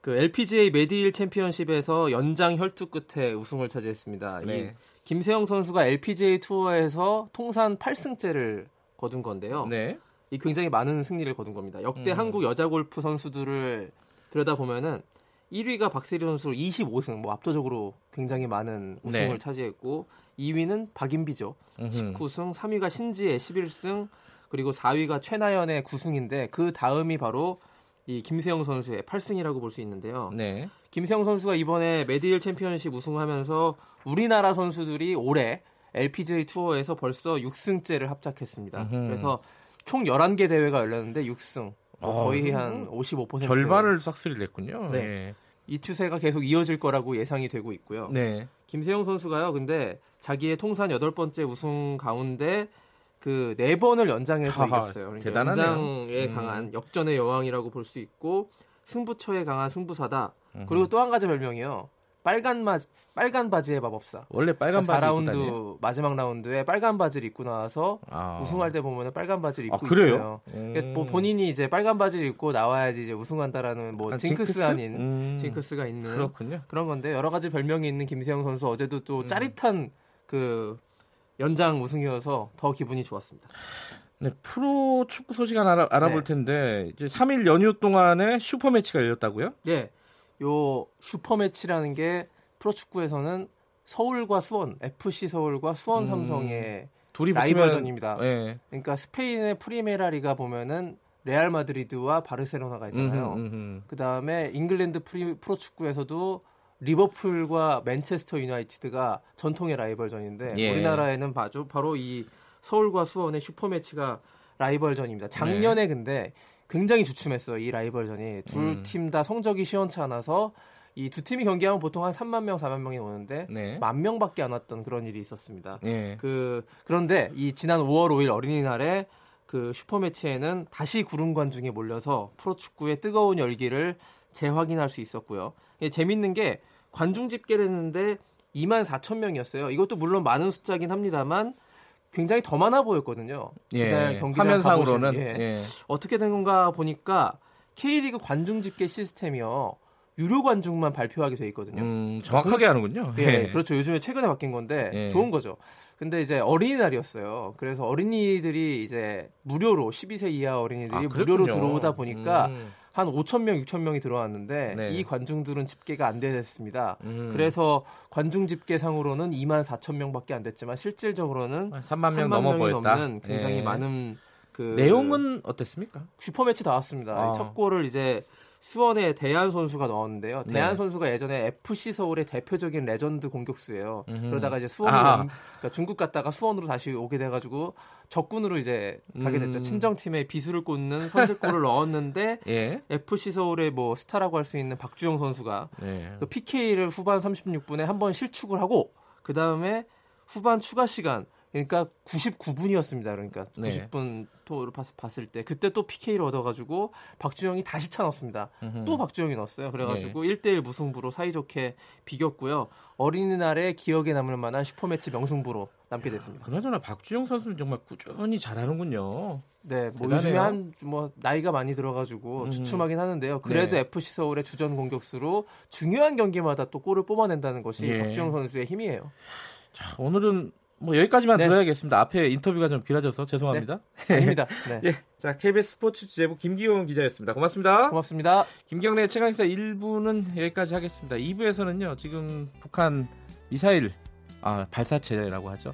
그 LPGA 메디일 챔피언십에서 연장 혈투 끝에 우승을 차지했습니다. 네. 이 김세영 선수가 LPGA 투어에서 통산 8승째를 거둔 건데요. 네. 이 굉장히 많은 승리를 거둔 겁니다. 역대 음. 한국 여자 골프 선수들을 들여다 보면은 1위가 박세리 선수로 25승, 뭐 압도적으로 굉장히 많은 우승을 네. 차지했고 2위는 박인비죠. 음흠. 19승, 3위가 신지의 11승, 그리고 4위가 최나연의 9승인데 그 다음이 바로 이 김세영 선수의 8승이라고 볼 수 있는데요. 네. 김세영 선수가 이번에 메디일 챔피언십 우승하면서 우리나라 선수들이 올해 LPGA 투어에서 벌써 6승째를 합작했습니다. 음흠. 그래서 총 11개 대회가 열렸는데 6승. 뭐 거의 아, 한 55% 절반을 싹쓸이 냈군요. 네. 네. 이 추세가 계속 이어질 거라고 예상이 되고 있고요. 네. 김세영 선수가요. 근데 자기의 통산 여덟 번째 우승 가운데 그 네 번을 연장해서 하하, 이겼어요. 그러니까 대단하네요. 연장에 음. 강한 역전의 여왕이라고 볼 수 있고 승부처에 강한 승부사다. 그리고 또 한 가지 별명이요. 빨간 마 빨간 바지의 마법사. 원래 빨간 그러니까 바지 4라운드 마지막 라운드에 빨간 바지를 입고 나와서 아. 우승할 때 보면은 빨간 바지를 입고 아, 있어요. 그러니까 뭐 본인이 이제 빨간 바지를 입고 나와야지 이제 우승한다라는 뭐 아, 징크스, 징크스 아닌 음. 징크스가 있는 그렇군요. 그런 건데 여러 가지 별명이 있는 김세영 선수 어제도 또 음. 짜릿한 그 연장 우승이어서 더 기분이 좋았습니다. 네, 프로 축구 소식 하나 알아, 알아볼 네. 텐데 이제 3일 연휴 동안에 슈퍼 매치가 열렸다고요? 네. 요 슈퍼매치라는 게 프로축구에서는 서울과 수원, FC 서울과 수원 음, 삼성의 둘이 라이벌전입니다. 네. 그러니까 스페인의 프리메라 리가 보면은 레알 마드리드와 바르셀로나가 있잖아요. 그 다음에 잉글랜드 프리, 프로축구에서도 리버풀과 맨체스터 유나이티드가 전통의 라이벌전인데 예. 우리나라에는 바로, 바로 이 서울과 수원의 슈퍼매치가 라이벌전입니다. 작년에 네. 근데 굉장히 주춤했어요. 이 라이벌전이 두 팀다 음. 성적이 시원치 않아서 이 두 팀이 경기하면 보통 한 3만 명, 4만 명이 오는데 네. 만 명밖에 안 왔던 그런 일이 있었습니다. 네. 그 그런데 이 지난 5월 5일 어린이날에 그 슈퍼매치에는 다시 구름 관중이 몰려서 프로축구의 뜨거운 열기를 재확인할 수 있었고요. 예, 재밌는 게 관중 집계를 했는데 2만 4천 명이었어요. 이것도 물론 많은 숫자긴 합니다만 굉장히 더 많아 보였거든요. 예, 화면상으로는 예. 예. 어떻게 된 건가 보니까 K리그 관중 집계 시스템이요. 유료 관중만 발표하게 돼 있거든요. 음, 정확하게 하는군요. 예, 예, 그렇죠. 요즘에 최근에 바뀐 건데 예. 좋은 거죠. 근데 이제 어린이날이었어요. 그래서 어린이들이 이제 무료로 12세 이하 어린이들이 아, 무료로 들어오다 보니까 음. 한 5천 명, 6천 명이 들어왔는데 네. 이 관중들은 집계가 안 됐습니다. 음. 그래서 관중 집계상으로는 2만 4천 명밖에 안 됐지만 실질적으로는 3만, 3명 넘어 보였다. 넘는 굉장히 예. 많은 그 내용은 어땠습니까? 슈퍼매치다웠습니다. 아. 첫 골을 이제 수원의 데얀 선수가 넣었는데요. 네. 데얀 선수가 예전에 FC 서울의 대표적인 레전드 공격수예요. 음흠. 그러다가 이제 수원으로 아. 그러니까 중국 갔다가 수원으로 다시 오게 돼가지고 적군으로 이제 가게 됐죠. 음. 친정팀에 비수를 꽂는 선제골을 넣었는데 예. FC 서울의 뭐 스타라고 할 수 있는 박주영 선수가 네. 그 PK를 후반 36분에 한 번 실축을 하고 그 다음에 후반 추가 시간 그러니까 99분이었습니다. 그러니까 네. 90분 토를 봤을 때 그때 또 PK를 얻어가지고 박주영이 다시 차 넣었습니다. 음흠. 또 박주영이 넣었어요. 그래가지고 네. 1대1 무승부로 사이좋게 비겼고요. 어린이날에 기억에 남을 만한 슈퍼매치 명승부로 남게 됐습니다. 그나저나 박주영 선수는 정말 꾸준히 잘하는군요. 네, 뭐 요즘에 한 뭐 나이가 많이 들어가지고 음. 주춤하긴 하는데요. 그래도 네. FC 서울의 주전 공격수로 중요한 경기마다 또 골을 뽑아낸다는 것이 예. 박주영 선수의 힘이에요. 자, 오늘은 뭐 여기까지만 네. 들어야겠습니다. 앞에 인터뷰가 좀 길어져서 죄송합니다. 네. 아닙니다. 네. 예. 자, KBS 스포츠 지재부 김기용 기자였습니다. 고맙습니다. 고맙습니다. 김경래 최강기사 1부는 여기까지 하겠습니다. 2부에서는요. 지금 북한 미사일 아, 발사체라고 하죠.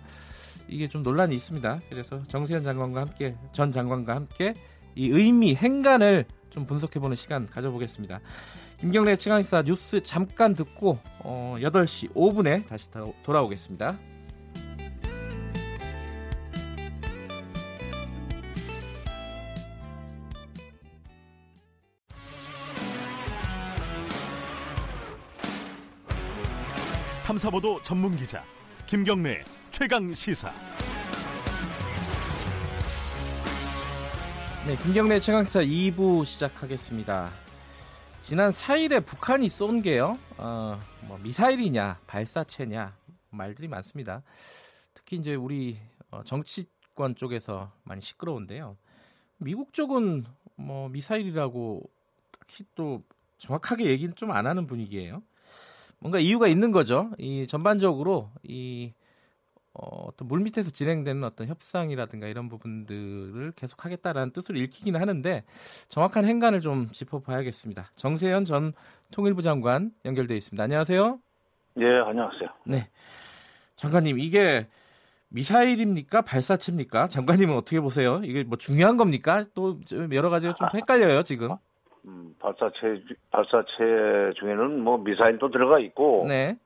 이게 좀 논란이 있습니다. 그래서 정세현 장관과 함께 전 장관과 함께 이 의미 행간을 좀 분석해보는 시간 가져보겠습니다. 김경래 최강기사 뉴스 잠깐 듣고 어, 8시 5분에 다시 돌아오겠습니다. 탐사보도 전문 기자 김경래 최강 시사. 네, 김경래 최강 시사 2부 시작하겠습니다. 지난 4일에 북한이 쏜 게요. 어, 뭐 미사일이냐, 발사체냐 말들이 많습니다. 특히 이제 우리 어, 정치권 쪽에서 많이 시끄러운데요. 미국 쪽은 뭐 미사일이라고 딱히 또 정확하게 얘기는 좀 안 하는 분위기예요. 뭔가 이유가 있는 거죠. 이 전반적으로 이 어, 어떤 물 밑에서 진행되는 어떤 협상이라든가 이런 부분들을 계속하겠다라는 뜻으로 읽히기는 하는데 정확한 행간을 좀 짚어봐야겠습니다. 정세현 전 통일부 장관 연결돼 있습니다. 안녕하세요. 네, 안녕하세요. 네, 장관님 이게 미사일입니까 발사체입니까? 장관님은 어떻게 보세요? 이게 뭐 중요한 겁니까? 또 여러 가지가 좀 헷갈려요 지금. 음, 발사체 발사체 중에는 뭐 미사일도 들어가 있고, 네.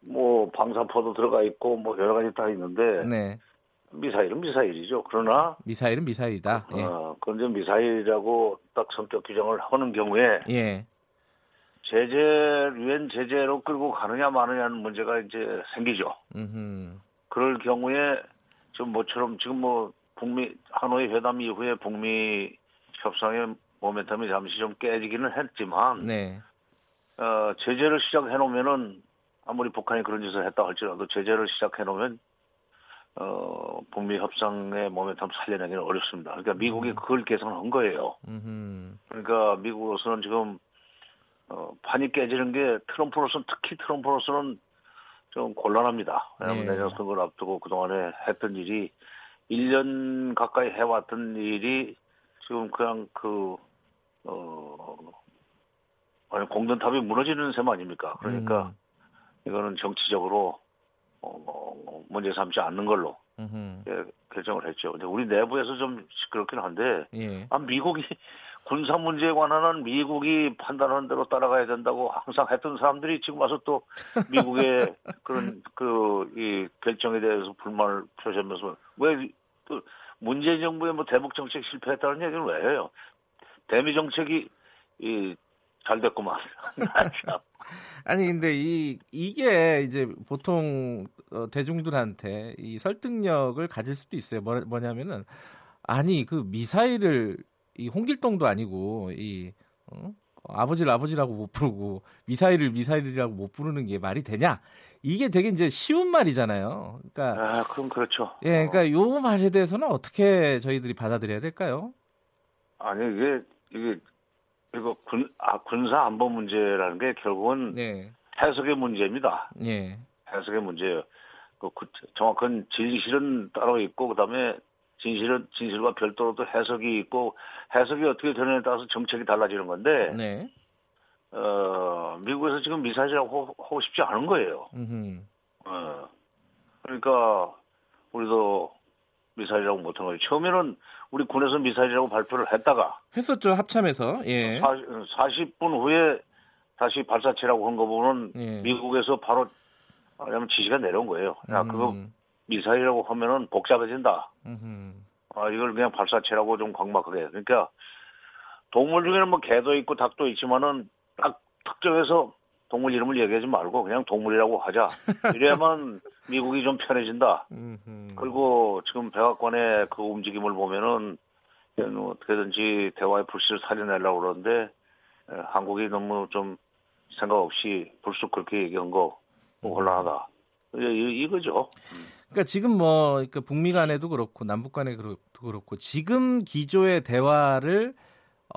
뭐 방사포도 들어가 있고, 뭐 여러 가지 다 있는데, 네. 미사일은 미사일이죠. 그러나 미사일은 미사일이다. 예. 어, 그런데 미사일이라고 딱 성격 규정을 하는 경우에 예. 제재 유엔 제재로 끌고 가느냐 마느냐는 문제가 이제 생기죠. 음흠. 그럴 경우에 좀 뭐처럼 지금 뭐 북미 하노이 회담 이후에 북미 협상에 모멘텀이 잠시 좀 깨지기는 했지만 네. 어, 제재를 시작해 놓으면은 아무리 북한이 그런 짓을 했다 할지라도 제재를 시작해 놓으면 어, 북미 협상의 모멘텀 살려내기는 어렵습니다. 그러니까 미국이 음. 그걸 계산한 거예요. 그러니까 미국으로서는 지금 어, 판이 깨지는 게 트럼프로서는 특히 트럼프로서는 좀 곤란합니다. 왜냐하면 네. 내년 선거를 앞두고 그동안에 했던 일이 1년 가까이 해왔던 일이 지금 그냥 그, 어, 아니, 공든탑이 무너지는 셈 아닙니까? 그러니까 음. 이거는 정치적으로, 어, 문제 삼지 않는 걸로 예, 결정을 했죠. 근데 우리 내부에서 좀 시끄럽긴 한데, 예. 아, 미국이, 군사 문제에 관한 미국이 판단하는 대로 따라가야 된다고 항상 했던 사람들이 지금 와서 또 미국의 그런 그 이 결정에 대해서 불만을 표시하면서 왜또 문재인 정부의 뭐 대북 정책 실패했다는 얘기는 왜 해요? 대미 정책이 이 잘 됐구만. 아니 근데 이 이게 이제 보통 어, 대중들한테 이 설득력을 가질 수도 있어요. 뭐, 뭐냐면은 아니 그 미사일을 이 홍길동도 아니고 이 어? 아버지를 아버지라고 못 부르고 미사일을 미사일이라고 못 부르는 게 말이 되냐? 이게 되게 이제 쉬운 말이잖아요. 그러니까 아, 그럼 그렇죠. 예, 그러니까 요 말에 대해서는 어떻게 저희들이 받아들여야 될까요? 아니 이게 이게 이거 군 아, 군사 안보 문제라는 게 결국은 네. 해석의 문제입니다. 예. 해석의 문제예요. 그 정확한 진실은 따로 있고 그다음에 진실은 진실과 별도로도 해석이 있고 해석이 어떻게 되느냐에 따라서 정책이 달라지는 건데 네. 어, 미국에서 지금 미사일이라고 하고 싶지 않은 거예요. 어, 그러니까 우리도 미사일이라고 못한 거예요. 처음에는 우리 군에서 미사일이라고 발표를 했다가 했었죠 합참에서 예. 40, 분 후에 다시 발사체라고 한 거 보면 예. 미국에서 바로 하면 지시가 내려온 거예요. 야 음. 그거 미사일이라고 하면은 복잡해진다. 아 이걸 그냥 발사체라고 좀 광막하게. 그러니까 동물 중에는 뭐 개도 있고 닭도 있지만은 딱 특정해서 동물 이름을 얘기하지 말고 그냥 동물이라고 하자. 이래야만 미국이 좀 편해진다. 그리고 지금 백악관의 그 움직임을 보면은 뭐 어떻게든지 대화의 불씨를 살려내려고 그러는데 한국이 너무 좀 생각 없이 불쑥 그렇게 얘기한 거 곤란하다. 이, 이거죠. 그러니까 지금 뭐 그러니까 북미 간에도 그렇고 남북 간에도 그렇고 지금 기조의 대화를 어,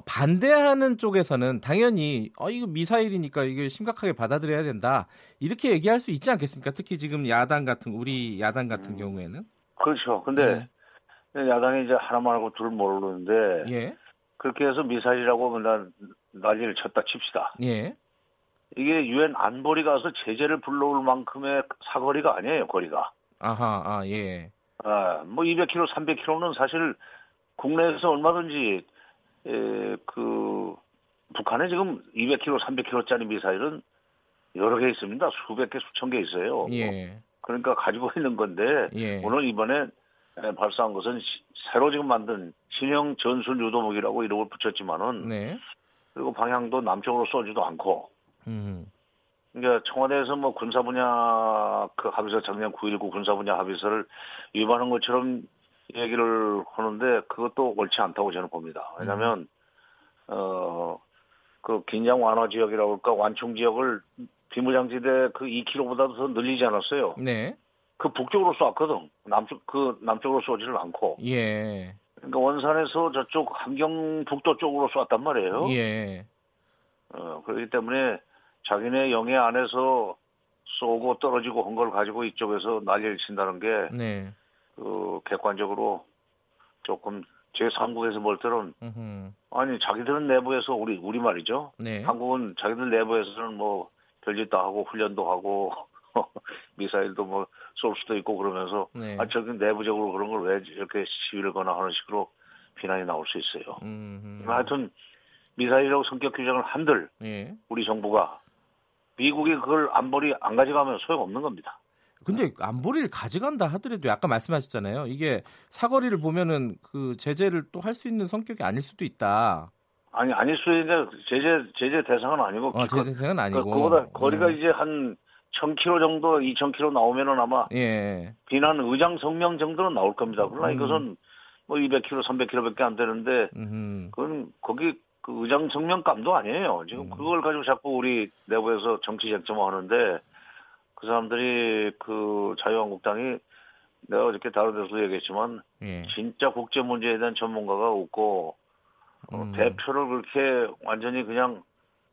반대하는 쪽에서는 당연히 어 이거 미사일이니까 이게 심각하게 받아들여야 된다 이렇게 얘기할 수 있지 않겠습니까? 특히 지금 야당 같은 우리 야당 같은 음, 경우에는 그렇죠. 근데 네. 야당이 이제 하나 말고 둘 모르는데 예. 그렇게 해서 미사일이라고 맨날 난리를 쳤다 칩시다. 예. 이게 유엔 안보리 가서 제재를 불러올 만큼의 사거리가 아니에요, 거리가. 아하, 아, 예. 아, 뭐 200km, 300km는 사실 국내에서 얼마든지 에, 그 북한에 지금 200km, 300km짜리 미사일은 여러 개 있습니다. 수백 개, 수천 개 있어요. 예. 그러니까 가지고 있는 건데 예. 오늘 이번에 발사한 것은 시, 새로 지금 만든 신형 전술 유도무기라고 이름을 붙였지만은 네. 그리고 방향도 남쪽으로 쏘지도 않고 음. 그러니까 청와대에서 뭐 군사 분야 그 합의서 작년 9.19 군사 분야 합의서를 위반한 것처럼 얘기를 하는데 그것도 옳지 않다고 저는 봅니다. 왜냐하면 음. 어그 긴장 완화 지역이라고 할까 완충 지역을 비무장지대 그 2km보다도 더 늘리지 않았어요. 네. 그 북쪽으로 쏘았거든. 남쪽 그 남쪽으로 쏘지를 않고. 예. 그러니까 원산에서 저쪽 함경 북도 쪽으로 쏘았단 말이에요. 예. 어 그렇기 때문에 자기네 영해 안에서 쏘고 떨어지고 한 걸 가지고 이쪽에서 난리를 친다는 게 네. 그 객관적으로 조금 제3국에서 볼 때는. 아니 자기들은 내부에서 우리 우리 말이죠. 네. 한국은 자기들 내부에서는 뭐 별짓 다 하고 훈련도 하고 미사일도 뭐 쏠 수도 있고 그러면서 네. 아 저기 내부적으로 그런 걸 왜 이렇게 시위를 거나 하는 식으로 비난이 나올 수 있어요. 음흠. 하여튼 미사일이라고 성격 규정을 한들 네. 우리 정부가 미국이 그걸 안보리 안 가져가면 소용없는 겁니다. 근데 안보리를 가져간다 하더라도 아까 말씀하셨잖아요. 이게 사거리를 보면은 그 제재를 또 할 수 있는 성격이 아닐 수도 있다. 아니 아닐 수 있는데 제재 제재 대상은 아니고. 어, 제재 대상은 그 아니고. 그보다 거리가 음. 이제 한 1000km 정도, 2000km 나오면은 아마 예. 비난 의장 성명 정도는 나올 겁니다. 그러나 음. 이것은 뭐 200km, 300km밖에 안 되는데 음. 그건 거기 그 의장 성명감도 아니에요. 지금 음. 그걸 가지고 자꾸 우리 내부에서 정치 쟁점화하는데 그 사람들이 그 자유한국당이 내가 어저께 다른 데서 얘기했지만 예. 진짜 국제 문제에 대한 전문가가 없고 어, 음. 어, 대표를 그렇게 완전히 그냥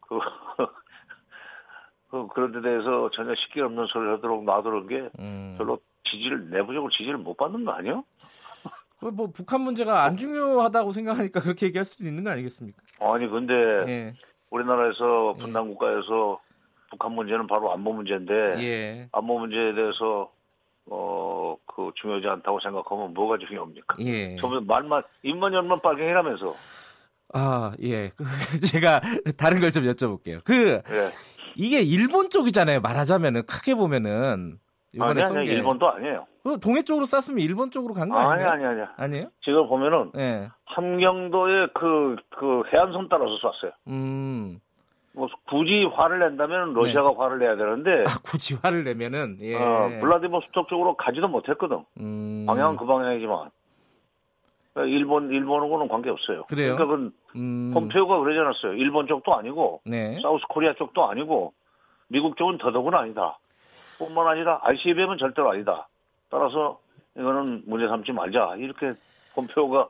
그, 그 그런 데 대해서 전혀 식기 없는 소리를 하도록 놔두는 게 음. 별로 지지를 내부적으로 지지를 못 받는 거 아니에요? 뭐 북한 문제가 안 중요하다고 생각하니까 그렇게 얘기할 수도 있는 거 아니겠습니까? 아니 근데 예. 우리나라에서 분단 국가에서 북한 문제는 바로 안보 문제인데 예. 안보 문제에 대해서 어 그 중요하지 않다고 생각하면 뭐가 중요합니까? 예. 저번 말만 입만 열면 빨갱이라면서. 아 예. 제가 다른 걸 좀 여쭤볼게요. 그 예. 이게 일본 쪽이잖아요. 말하자면은 크게 보면은 이번에 아니, 아니, 일본도 아니에요. 그 동해 쪽으로 쐈으면 일본 쪽으로 간 거 아니에요? 아니, 아니, 아니. 아니에요? 지금 보면은 네. 함경도의 그, 그 해안선 따라서 쐈어요. 음. 뭐 굳이 화를 낸다면 러시아가 네. 화를 내야 되는데 아, 굳이 화를 내면은 예. 어, 블라디보스톡 쪽으로 가지도 못했거든. 음. 방향은 그 방향이지만 그러니까 일본 일본하고는 관계 없어요. 그래요? 그러니까 그 음. 폼페오가 그러지 않았어요. 일본 쪽도 아니고 네. 사우스 코리아 쪽도 아니고 미국 쪽은 더더구나 아니다. 뿐만 아니라 ICBM은 절대로 아니다. 따라서 이거는 문제 삼지 말자. 이렇게 폼페오가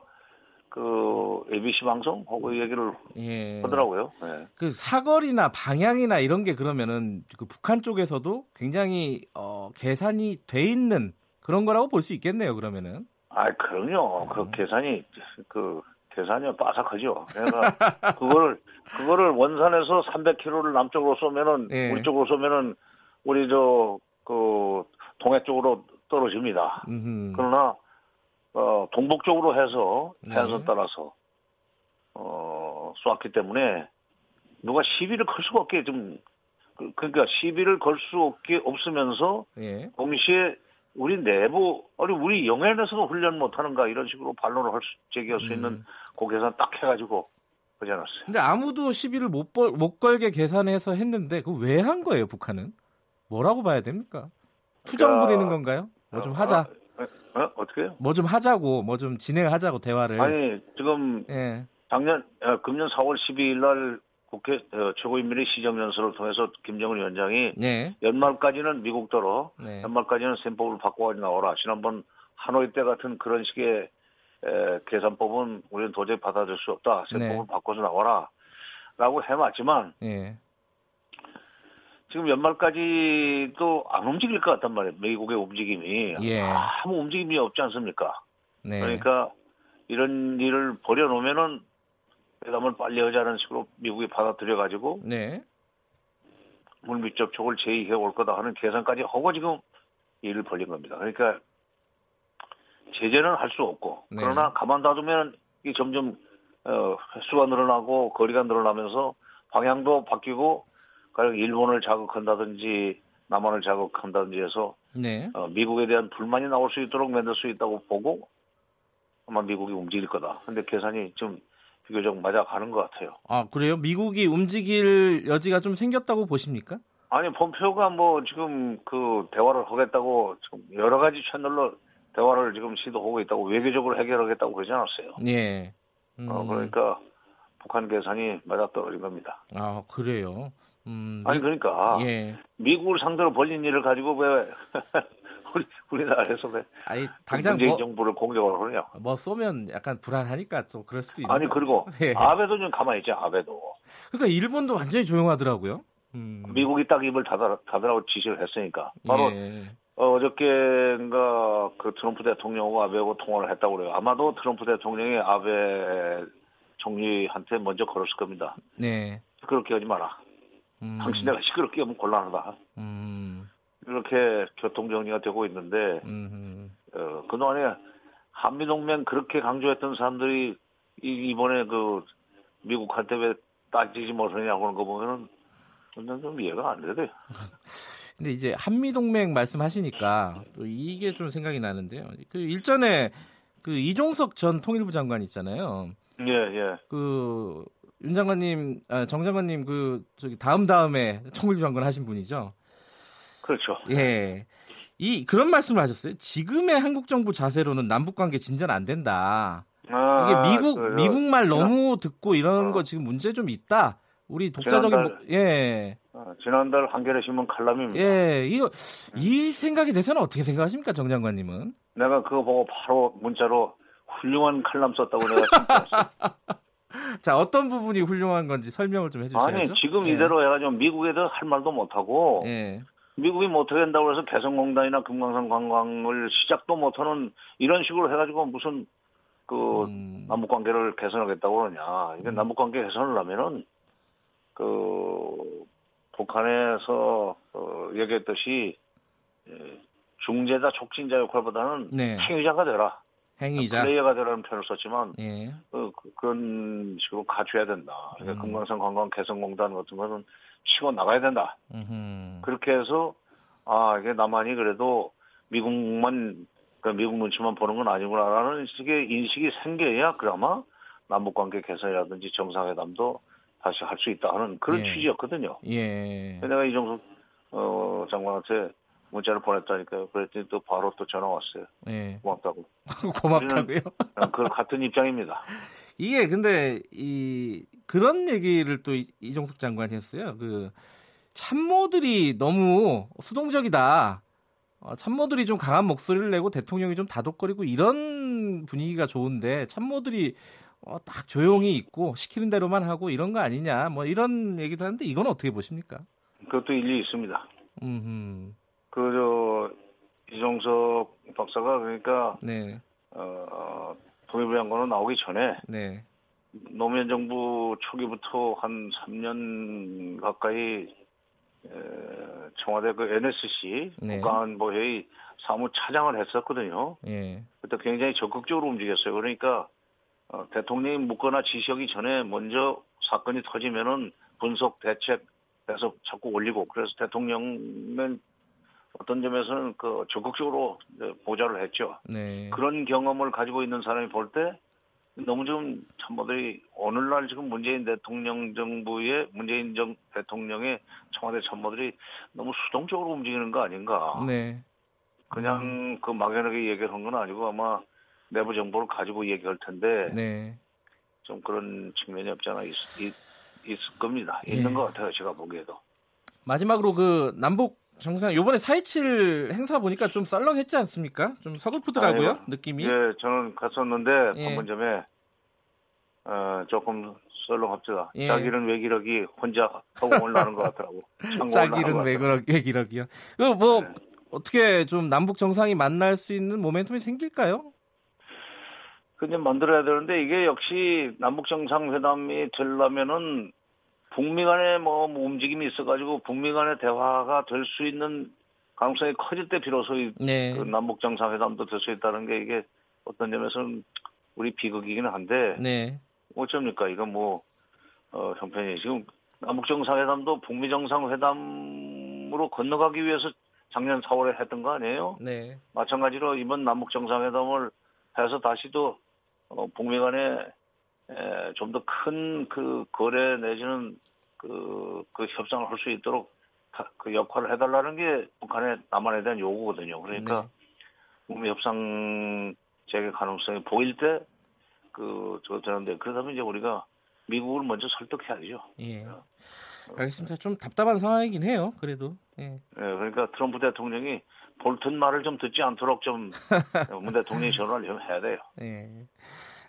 그 ABC 방송 하고 얘기를 예. 하더라고요. 네. 그 사거리나 방향이나 이런 게 그러면은 그 북한 쪽에서도 굉장히 어, 계산이 돼 있는 그런 거라고 볼 수 있겠네요. 그러면은. 아, 그럼요. 그 음. 계산이 그 계산이 빠삭하죠. 그러니까 그거를 그거를 원산에서 300km를 남쪽으로 쏘면은 예. 우리 쪽으로 쏘면은 우리 저 그 동해 쪽으로 떨어집니다. 음흠. 그러나 어, 동북쪽으로 해서 해안선 네. 따라서 어, 쏘았기 때문에 누가 시비를 걸 수가 없게 좀 그, 그러니까 시비를 걸 수 없게 없으면서 예. 동시에 우리 내부 아니 우리 영해에서도 훈련 못하는가 이런 식으로 반론을 할 수, 제기할 수 있는 음. 그 계산 딱 해가지고 그지 않았어요. 근데 아무도 시비를 못, 벌, 못 걸게 계산해서 했는데 그 왜 한 거예요 북한은? 뭐라고 봐야 됩니까? 투정 그러니까, 부리는 건가요? 뭐 좀 하자. 어, 어, 어떻게요? 뭐 좀 하자고, 뭐 좀 진행하자고 대화를. 아니 지금 예. 작년 어, 금년 4월 12일 날 국회 어, 최고인민회 시정연설을 통해서 김정은 위원장이 네. 연말까지는 미국도로 네. 연말까지는 셈법을 바꿔가지고 나오라. 지난번 하노이 때 같은 그런 식의 에, 계산법은 우리는 도저히 받아들일 수 없다. 셈법을 네. 바꿔서 나와라. 라고 해놨지만 네. 지금 연말까지도 안 움직일 것 같단 말이에요. 미국의 움직임이 예. 아무 움직임이 없지 않습니까? 네. 그러니까 이런 일을 버려놓으면은 회담을 빨리 하자는 식으로 미국이 받아들여가지고 네. 물밑 접촉을 제의해 올 거다 하는 계산까지 하고 지금 일을 벌린 겁니다. 그러니까 제재는 할 수 없고 네. 그러나 가만 놔두면 이 점점 어, 횟수가 늘어나고 거리가 늘어나면서 방향도 바뀌고 가령 일본을 자극한다든지 남한을 자극한다든지 해서 네. 어, 미국에 대한 불만이 나올 수 있도록 만들 수 있다고 보고 아마 미국이 움직일 거다. 근데 계산이 좀 비교적 맞아가는 것 같아요. 아 그래요? 미국이 움직일 여지가 좀 생겼다고 보십니까? 아니 폼페오가 뭐 지금 그 대화를 하겠다고 지금 여러 가지 채널로 대화를 지금 시도하고 있다고 외교적으로 해결하겠다고 그러지 않았어요. 예. 음. 어, 그러니까 북한 계산이 맞아떨어진 겁니다. 아 그래요? 음, 아니 그러니까 예. 미국을 상대로 벌린 일을 가지고 왜 우리 우리나라에서 왜 아니 당장 문재인 뭐, 정부를 공격을 하느냐? 뭐 쏘면 약간 불안하니까 또 그럴 수도 있는. 아니 그리고 예. 아베도 좀 가만히 있지 아베도. 그러니까 일본도 완전히 조용하더라고요. 음. 미국이 딱 입을 닫아, 닫으라고 지시를 했으니까 바로 예. 어, 저께인가 그 트럼프 대통령하고 아베하고 통화를 했다고 그래요. 아마도 트럼프 대통령이 아베 총리한테 먼저 걸었을 겁니다. 네. 시끄럽게 하지 마라. 음. 당신 내가 시끄럽게 하면 곤란하다. 음. 이렇게 교통 정리가 되고 있는데 어, 그동안에 한미동맹 그렇게 강조했던 사람들이 이, 이번에 그 미국한테 왜 따지지 못하냐고 하는 거 보면은 좀 이해가 안 되대요. 근데 이제 한미동맹 말씀하시니까 또 이게 좀 생각이 나는데요. 그 일전에 그 이종석 전 통일부 장관 있잖아요. 예, 예. 그 윤 장관님, 아, 정 장관님 그 저기 다음 다음에 통일부 장관 하신 분이죠. 그렇죠. 예. 이 그런 말씀을 하셨어요. 지금의 한국 정부 자세로는 남북 관계 진전 안 된다. 아, 이게 미국 그, 미국 말 너무 듣고 이런 어. 거 지금 문제 좀 있다. 우리 독자적인 지난달, 뭐, 예. 어, 지난달 한겨레 신문 칼럼입니다. 예, 이거 이 생각에 대해서는 어떻게 생각하십니까, 정 장관님은? 내가 그거 보고 바로 문자로 훌륭한 칼럼 썼다고 내가. 자, 어떤 부분이 훌륭한 건지 설명을 좀 해주세요. 아니, 지금 예. 이대로 해가지고 미국에 대해서 할 말도 못하고, 예. 미국이 못하게 한다고 해서 개성공단이나 금강산 관광을 시작도 못하는 이런 식으로 해가지고 무슨 그 음. 남북 관계를 개선하겠다고 그러냐. 이게 음. 남북 관계 개선을 하면은 그 북한에서 어, 얘기했듯이 예, 중재자 촉진자 역할보다는 네. 행위자가 되라. 행위자. 플레이어가 되라는 표현을 썼지만 예. 그, 그런 식으로 갖춰야 된다. 그러니까 음. 금강산 관광 개선공단 같은 것은 치고 나가야 된다. 음흠. 그렇게 해서 아 이게 남한이 그래도 미국만 그 미국 눈치만 보는 건 아니구나라는 식의 인식이 생겨야 그나마 남북 관계 개선이라든지 정상회담도 다시 할 수 있다 하는 그런 예. 취지였거든요. 예. 내가 이정숙 어, 장관한테 문자를 보냈다니까요. 그랬더니 또 바로 또 전화 왔어요. 예. 고맙다고. 고맙다고요? 그 같은 입장입니다. 이게 근데 이 그런 얘기를 또 이종숙 장관이 했어요. 그 참모들이 너무 수동적이다. 어, 참모들이 좀 강한 목소리를 내고 대통령이 좀 다독거리고 이런 분위기가 좋은데 참모들이 어, 딱 조용히 있고 시키는 대로만 하고 이런 거 아니냐 뭐 이런 얘기도 하는데 이건 어떻게 보십니까? 그것도 일리 있습니다. 그 저 이종석 박사가 그러니까 네. 어, 독일부 장관으로 나오기 전에 네. 노무현 정부 초기부터 한 3년 가까이 에, 청와대 그 NSC 네. 국가안보회의 사무 차장을 했었거든요. 예. 그때 굉장히 적극적으로 움직였어요. 그러니까 어, 대통령이 묻거나 지시하기 전에 먼저 사건이 터지면은 분석 대책 해서 자꾸 올리고 그래서 대통령은 어떤 점에서는 그 적극적으로 보좌를 했죠. 네. 그런 경험을 가지고 있는 사람이 볼 때 너무 좀 참모들이 오늘날 지금 문재인 대통령 정부의 문재인 정 대통령의 청와대 참모들이 너무 수동적으로 움직이는 거 아닌가. 네. 그냥 그 막연하게 얘기를 한 건 아니고 아마 내부 정보를 가지고 얘기할 텐데 네. 좀 그런 측면이 없잖아 있, 있, 있을 겁니다. 예. 있는 것 같아요. 제가 보기에도. 마지막으로 그 남북 정상 요번에 4.27 행사 보니까 좀 썰렁했지 않습니까? 좀 서글프더라고요 아, 느낌이. 예, 저는 갔었는데 예. 판문점에 어, 조금 썰렁합니다. 예. 자기는 외기력이 혼자 하고 올라오는 것 같더라고. 자기는 외기력, 외기력이요. 그뭐 네. 어떻게 좀 남북 정상이 만날 수 있는 모멘텀이 생길까요? 그냥 만들어야 되는데 이게 역시 남북 정상회담이 되려면은 북미 간에 뭐, 뭐 움직임이 있어가지고 북미 간의 대화가 될 수 있는 가능성이 커질 때 비로소 네. 그 남북 정상회담도 될 수 있다는 게 이게 어떤 점에서는 우리 비극이기는 한데 네. 어쩝니까 이건 뭐 어, 형편이 지금 남북 정상회담도 북미 정상회담으로 건너가기 위해서 작년 4월에 했던 거 아니에요? 네. 마찬가지로 이번 남북 정상회담을 해서 다시도 어, 북미 간에 좀 더 큰 그 거래 내지는 그, 그 협상을 할 수 있도록 그 역할을 해달라는 게 북한의 남한에 대한 요구거든요. 그러니까 네. 북미 협상 재개 가능성이 보일 때 그, 저, 되는데, 그러다면 이제 우리가 미국을 먼저 설득해야죠. 예. 어. 알겠습니다. 좀 답답한 상황이긴 해요. 그래도. 예. 네, 그러니까 트럼프 대통령이 볼튼 말을 좀 듣지 않도록 좀 문 대통령이 전화를 좀 해야 돼요. 예.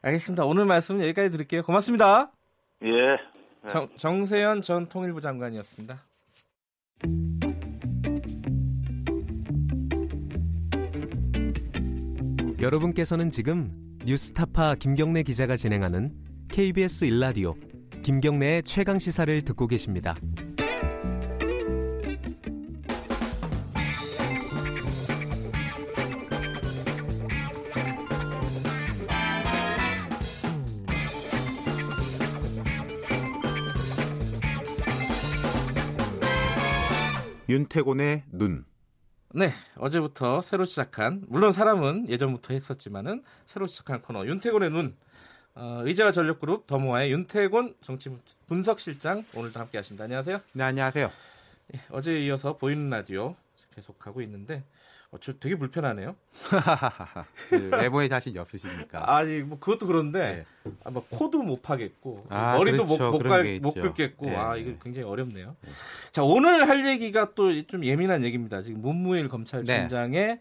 알겠습니다. 오늘 말씀은 여기까지 드릴게요. 고맙습니다. 예. 네. 정, 정세현 전 통일부 장관이었습니다. 여러분께서는 지금 뉴스타파 김경래 기자가 진행하는 KBS 일라디오 김경래의 최강 시사를 듣고 계십니다. 윤태곤의 눈. 네, 어제부터 새로 시작한 물론 사람은 예전부터 했었지만은 새로 시작한 코너 윤태곤의 눈. 어, 의자와 전력그룹 더모아의 윤태곤 정치 분석실장 오늘도 함께하십니다. 안녕하세요. 네, 안녕하세요. 네, 어제에 이어서 보이는 라디오 계속 가고 있는데 어, 저 되게 불편하네요. 그 외모에 자신이 없으십니까? 아니 뭐 그것도 그런데 네. 아, 뭐 코도 못 파겠고 아, 머리도 그렇죠. 못, 못, 못 긁겠고 네. 아 이거 굉장히 어렵네요. 네. 자 오늘 할 얘기가 또 좀 예민한 얘기입니다. 지금 문무일 검찰총장의 네.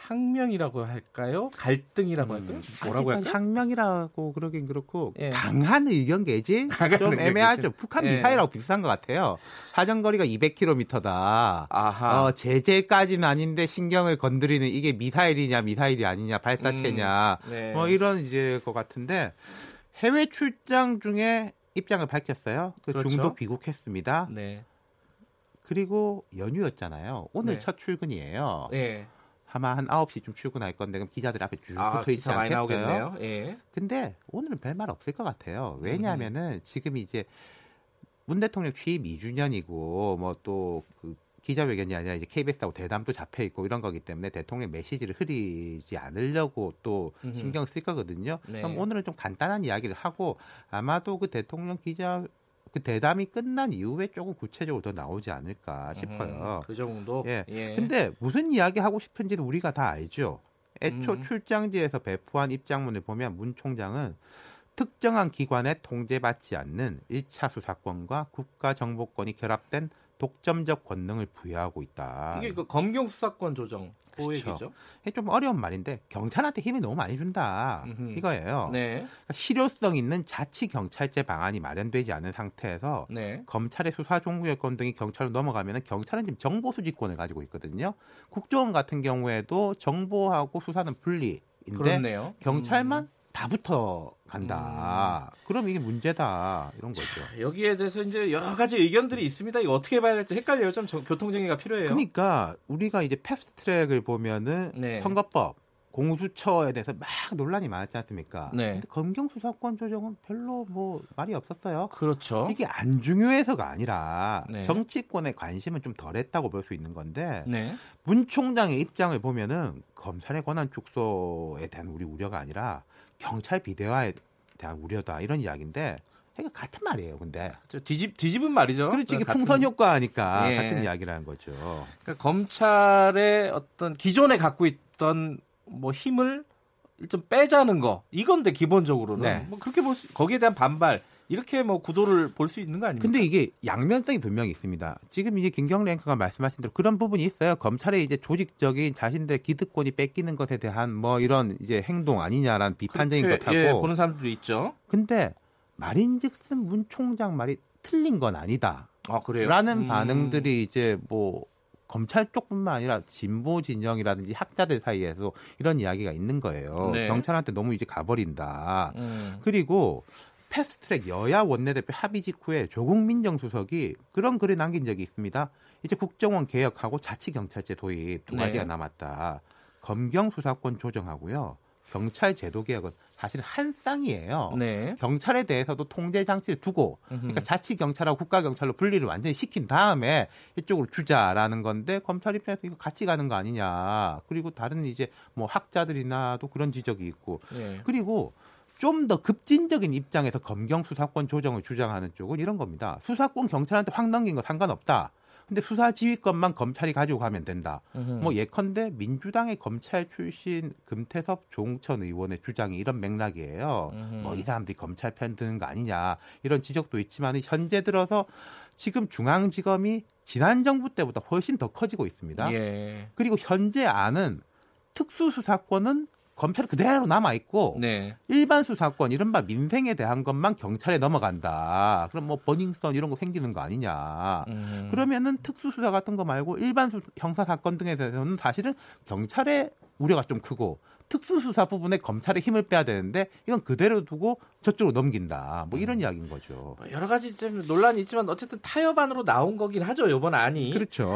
항명이라고 할까요? 갈등이라고 할까요? 음, 뭐라고 할까요? 항명이라고 그러긴 그렇고 예. 강한 의견 개지 좀 애매하죠. 북한 예. 미사일하고 비슷한 것 같아요. 사정거리가 200km다. 아하. 어, 제재까지는 아닌데 신경을 건드리는 이게 미사일이냐 미사일이 아니냐 발사체냐 음, 네. 뭐 이런 이제 것 같은데 해외 출장 중에 입장을 밝혔어요. 그 그렇죠. 중도 귀국했습니다. 네. 그리고 연휴였잖아요. 오늘 네. 첫 출근이에요. 네. 아마 한 9시쯤 출근할 건데 그럼 기자들 앞에 쭉 아, 붙어 있지 않겠어요? 예. 근데 오늘은 별말 없을 것 같아요. 왜냐하면은 음. 지금 이제 문 대통령 취임 2주년이고 뭐또그 기자회견이 아니라 이제 KBS하고 대담도 잡혀 있고 이런 거기 때문에 대통령 메시지를 흐리지 않으려고 또 신경 쓸 거거든요. 네. 그럼 오늘은 좀 간단한 이야기를 하고 아마도 그 대통령 기자 그 대담이 끝난 이후에 조금 구체적으로 더 나오지 않을까 싶어요. 음, 그 정도. 예. 예. 근데 무슨 이야기 하고 싶은지는 우리가 다 알죠. 애초 음. 출장지에서 배포한 입장문을 보면 문 총장은 특정한 기관에 통제받지 않는 1차 수사권과 국가정보권이 결합된 독점적 권능을 부여하고 있다. 이게 그 검경 수사권 조정 그. 얘기죠. 이게 좀 어려운 말인데 경찰한테 힘이 너무 많이 준다 음흠. 이거예요. 네. 그러니까 실효성 있는 자치 경찰제 방안이 마련되지 않은 상태에서 네. 검찰의 수사 종구권 등이 경찰로 넘어가면 경찰은 지금 정보 수집권을 가지고 있거든요. 국정원 같은 경우에도 정보하고 수사는 분리 인데 그렇네요. 경찰만 음. 다 붙어 간다. 음. 그럼 이게 문제다 이런 거죠. 자, 여기에 대해서 이제 여러 가지 의견들이 있습니다. 이거 어떻게 봐야 될지 헷갈려요. 좀 교통 정리가 필요해요. 그러니까 우리가 이제 패스트 트랙을 보면은 네. 선거법 공수처에 대해서 막 논란이 많았지 않습니까? 네. 근데 검경 수사권 조정은 별로 뭐 말이 없었어요. 그렇죠. 이게 안 중요해서가 아니라 네. 정치권의 관심은 좀 덜했다고 볼 수 있는 건데 네. 문 총장의 입장을 보면은 검찰의 권한 축소에 대한 우리 우려가 아니라 경찰 비대화에 대한 우려다 이런 이야기인데 그러니까 같은 말이에요. 근데 뒤집 뒤집은 말이죠. 그렇지 이게 같은... 풍선 효과니까 예. 같은 이야기라는 거죠. 그러니까 검찰의 어떤 기존에 갖고 있던 뭐 힘을 좀 빼자는 거 이건데 기본적으로는 네. 뭐 그렇게 볼 수, 거기에 대한 반발 이렇게 뭐 구도를 볼 수 있는 거 아닙니까? 근데 이게 양면성이 분명히 있습니다. 지금 이제 김경래 앵커가 말씀하신 대로 그런 부분이 있어요. 검찰의 이제 조직적인 자신들의 기득권이 뺏기는 것에 대한 뭐 이런 이제 행동 아니냐라는 비판적인 것하고 예, 보는 사람들도 있죠. 근데 말인즉슨 문 총장 말이 틀린 건 아니다. 아 그래요? 라는 음. 반응들이 이제 뭐 검찰 쪽뿐만 아니라 진보 진영이라든지 학자들 사이에서 이런 이야기가 있는 거예요. 네. 경찰한테 너무 이제 가버린다. 음. 그리고 패스트트랙 여야 원내대표 합의 직후에 조국 민 정수석이 그런 글을 남긴 적이 있습니다. 이제 국정원 개혁하고 자치경찰제 도입 두 가지가 네. 남았다. 검경 수사권 조정하고요. 경찰 제도 개혁은 사실 한 쌍이에요. 네. 경찰에 대해서도 통제 장치를 두고 그러니까 자치 경찰하고 국가 경찰로 분리를 완전히 시킨 다음에 이쪽으로 주자라는 건데 검찰 입장에서 이거 같이 가는 거 아니냐. 그리고 다른 이제 뭐 학자들이나도 그런 지적이 있고 네. 그리고 좀 더 급진적인 입장에서 검경 수사권 조정을 주장하는 쪽은 이런 겁니다. 수사권 경찰한테 확 넘긴 거 상관없다. 근데 수사 지휘권만 검찰이 가지고 가면 된다. 으흠. 뭐 예컨대 민주당의 검찰 출신 금태섭 조홍천 의원의 주장이 이런 맥락이에요. 뭐 이 사람들이 검찰 편 드는 거 아니냐 이런 지적도 있지만 현재 들어서 지금 중앙지검이 지난 정부 때보다 훨씬 더 커지고 있습니다. 예. 그리고 현재 안은 특수수사권은 검찰 그대로 남아 있고 네. 일반 수사권 이른바 민생에 대한 것만 경찰에 넘어간다. 그럼 뭐 버닝썬 이런 거 생기는 거 아니냐. 음. 그러면은 특수 수사 같은 거 말고 일반 수, 형사 사건 등에 대해서는 사실은 경찰의 우려가 좀 크고 특수수사 부분에 검찰의 힘을 빼야 되는데 이건 그대로 두고 저쪽으로 넘긴다. 뭐 이런 음. 이야기인 거죠. 뭐 여러 가지 좀 논란이 있지만 어쨌든 타협안으로 나온 거긴 하죠. 이번 안이. 그렇죠.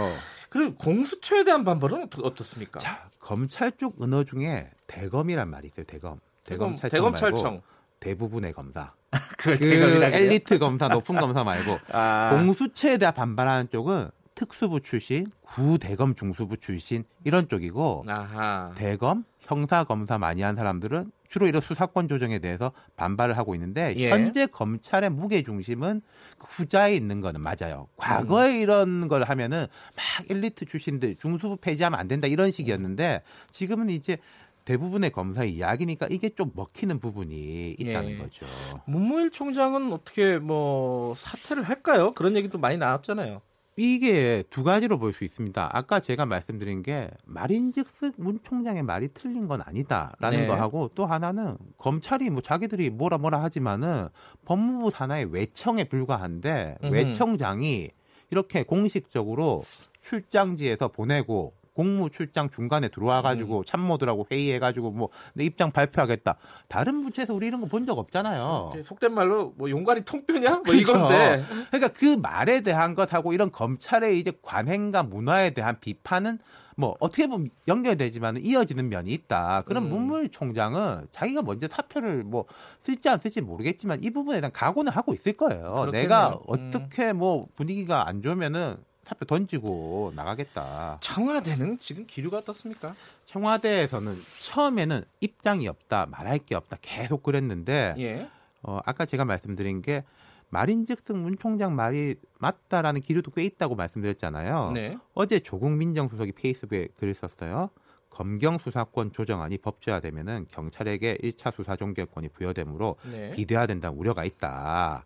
그리고 공수처에 대한 반발은 어떻 습니까? 자, 검찰 쪽 은어 중에 대검이란 말이 있어요. 대검. 대검찰청 대검 찰청. 대부분의 검사. 그 엘리트 검사, 높은 검사 말고 아. 공수처에 대한 반발하는 쪽은 특수부 출신, 구대검 중수부 출신 이런 쪽이고 아하. 대검 형사 검사 많이 한 사람들은 주로 이런 수사권 조정에 대해서 반발을 하고 있는데 예. 현재 검찰의 무게 중심은 그 후자에 있는 거는 맞아요. 과거에 음. 이런 걸 하면은 막 엘리트 출신들 중수부 폐지하면 안 된다 이런 식이었는데 지금은 이제 대부분의 검사의 이야기니까 이게 좀 먹히는 부분이 있다는 예. 거죠. 문무일 총장은 어떻게 뭐 사퇴를 할까요? 그런 얘기도 많이 나왔잖아요. 이게 두 가지로 볼 수 있습니다. 아까 제가 말씀드린 게 말인즉슨 문 총장의 말이 틀린 건 아니다라는 네. 거하고 또 하나는 검찰이 뭐 자기들이 뭐라 뭐라 하지만은 법무부 산하의 외청에 불과한데 음흠. 외청장이 이렇게 공식적으로 출장지에서 보내고 공무 출장 중간에 들어와 가지고 음. 참모들하고 회의해 가지고 뭐 내 입장 발표하겠다. 다른 부처에서 우리 이런 거 본 적 없잖아요. 속된 말로 뭐 용가리 통뼈냐? 뭐 그렇죠. 이건데. 그러니까 그 말에 대한 것하고 이런 검찰의 이제 관행과 문화에 대한 비판은 뭐 어떻게 보면 연결되지만 이어지는 면이 있다. 그런 음. 문물 총장은 자기가 먼저 사표를 뭐 쓸지 안 쓸지 모르겠지만 이 부분에 대한 각오는 하고 있을 거예요. 그렇겠네요. 내가 음. 어떻게 뭐 분위기가 안 좋으면은 사표 던지고 나가겠다. 청와대는 지금 기류가 어떻습니까? 청와대에서는 처음에는 입장이 없다, 말할 게 없다 계속 그랬는데 예. 어, 아까 제가 말씀드린 게 말인즉슨 문 총장 말이 맞다라는 기류도 꽤 있다고 말씀드렸잖아요. 네. 어제 조국 민정수석이 페이스북에 글을 썼어요. 검경 수사권 조정안이 법제화되면은 경찰에게 1차 수사 종결권이 부여되므로 네. 비대화된다는 우려가 있다.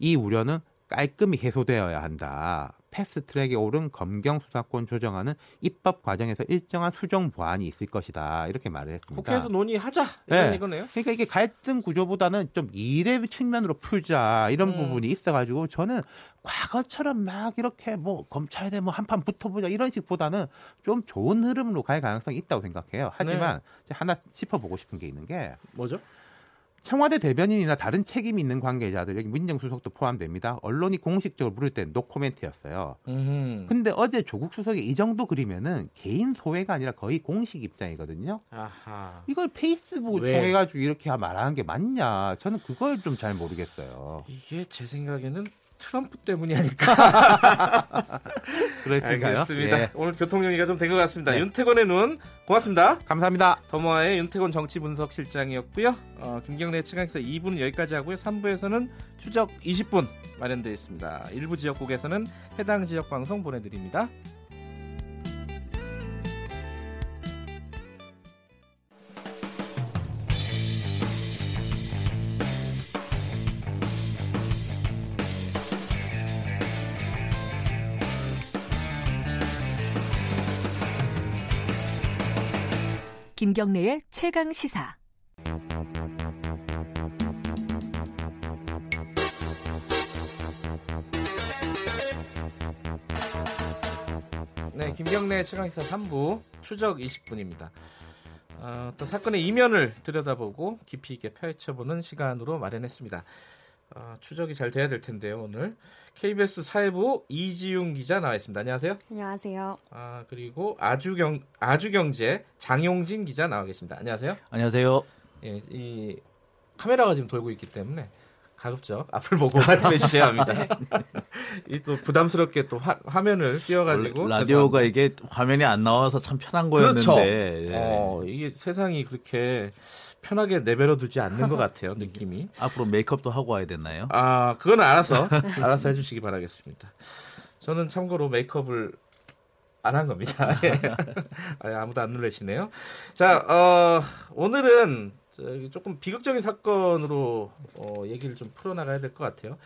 이 우려는 깔끔히 해소되어야 한다. 패스트 트랙에 오른 검경 수사권 조정안은 입법 과정에서 일정한 수정 보완이 있을 것이다 이렇게 말을 했습니다. 국회에서 논의하자 이런 네. 이거네요. 그러니까 이게 갈등 구조보다는 좀 일의 측면으로 풀자 이런 음. 부분이 있어 가지고 저는 과거처럼 막 이렇게 뭐 검찰에 뭐 한판 붙어보자 이런 식보다는 좀 좋은 흐름으로 갈 가능성이 있다고 생각해요. 하지만 네. 하나 짚어보고 싶은 게 있는 게 뭐죠? 청와대 대변인이나 다른 책임 있는 관계자들 여기 민정수석도 포함됩니다. 언론이 공식적으로 물을 때 노코멘트였어요. 음흠. 근데 어제 조국 수석이 이 정도 그리면은 개인 소외가 아니라 거의 공식 입장이거든요. 아하. 이걸 페이스북을 통해 가지고 이렇게 말하는 게 맞냐? 저는 그걸 좀 잘 모르겠어요. 이게 제 생각에는 트럼프 때문이 아닐까. 그렇습니까요? 알겠습니다. 예. 오늘 교통 정리가 좀 된 것 같습니다. 네. 윤태권의 눈 고맙습니다. 감사합니다. 더모아의 윤태권 정치분석 실장이었고요. 어, 김경래 최강에서 2부는 여기까지 하고요. 3부에서는 추적 20분 마련되어 있습니다. 일부 지역국에서는 해당 지역 방송 보내드립니다. 김경래의 최강 시사. 네, 김경래 최강시사 3부 추적 20분입니다. 어, 또 사건의 이면을 들여다보고 깊이 있게 파헤쳐보는 시간으로 마련했습니다. 어, 추적이 잘 돼야 될 텐데요, 오늘. KBS 사회부 이지용 기자 나와 있습니다. 안녕하세요. 안녕하세요. 아, 그리고 아주경, 아주경제 장용진 기자 나와 계십니다. 안녕하세요. 안녕하세요. 예, 이 카메라가 지금 돌고 있기 때문에 가급적 앞을 보고 말씀해 주셔야 합니다. 네. 이또 부담스럽게 또 화, 면을 띄워가지고 라디오가 이게 화면이 안 나와서 참 편한 거였는데 그렇죠. 예. 어, 이게 세상이 그렇게 편하게 내버려 두지 않는 것 같아요 느낌이. 앞으로 메이크업도 하고 와야 되나요? 아 그건 알아서 알아서 해주시기 바라겠습니다. 저는 참고로 메이크업을 안 한 겁니다. 아, 아무도 안 놀라시네요. 자 어, 오늘은 조금 비극적인 사건으로 어, 얘기를 좀 풀어나가야 될 것 같아요.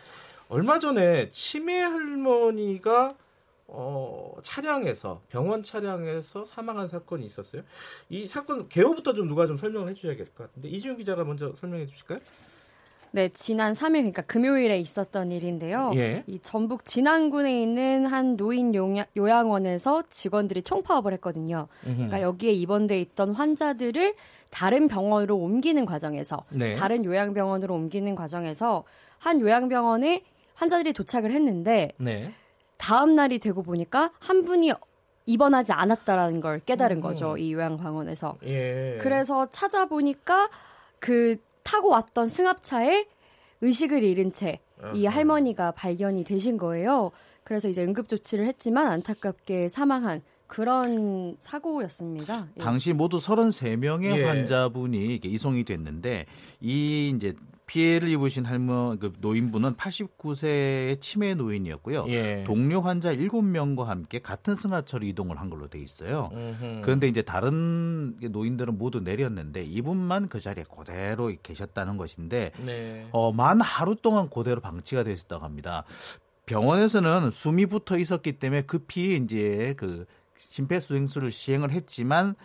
얼마 전에 치매 할머니가 어, 차량에서 병원 차량에서 사망한 사건이 있었어요. 이 사건 개요부터 좀 누가 좀 설명을 해주셔야 될 것 같은데 이지훈 기자가 먼저 설명해 주실까요? 네, 지난 3일 그러니까 금요일에 있었던 일인데요. 예. 이 전북 진안군에 있는 한 노인 요양, 원에서 직원들이 총파업을 했거든요. 음흠. 그러니까 여기에 입원돼 있던 환자들을 다른 병원으로 옮기는 과정에서 네. 다른 요양병원으로 옮기는 과정에서 한 요양병원에 환자들이 도착을 했는데 네. 다음 날이 되고 보니까 한 분이 입원하지 않았다라는 걸 깨달은 음. 거죠. 이 요양병원에서. 예. 그래서 찾아보니까 그 타고 왔던 승합차에 의식을 잃은 채 이 할머니가 발견이 되신 거예요. 그래서 이제 응급 조치를 했지만 안타깝게 사망한 그런 사고였습니다. 예. 당시 모두 33명의 예. 환자분이 이송이 됐는데 이 이제 피해를 입으신 할머 그 노인분은 89세의 치매 노인이었고요. 예. 동료 환자 7명과 함께 같은 승합차로 이동을 한 걸로 돼 있어요. 음흠. 그런데 이제 다른 노인들은 모두 내렸는데 이분만 그 자리에 그대로 계셨다는 것인데 네. 어, 만 하루 동안 그대로 방치가 되어 있었다고 합니다. 병원에서는 숨이 붙어 있었기 때문에 급히 이제 그 심폐소생술을 시행을 했지만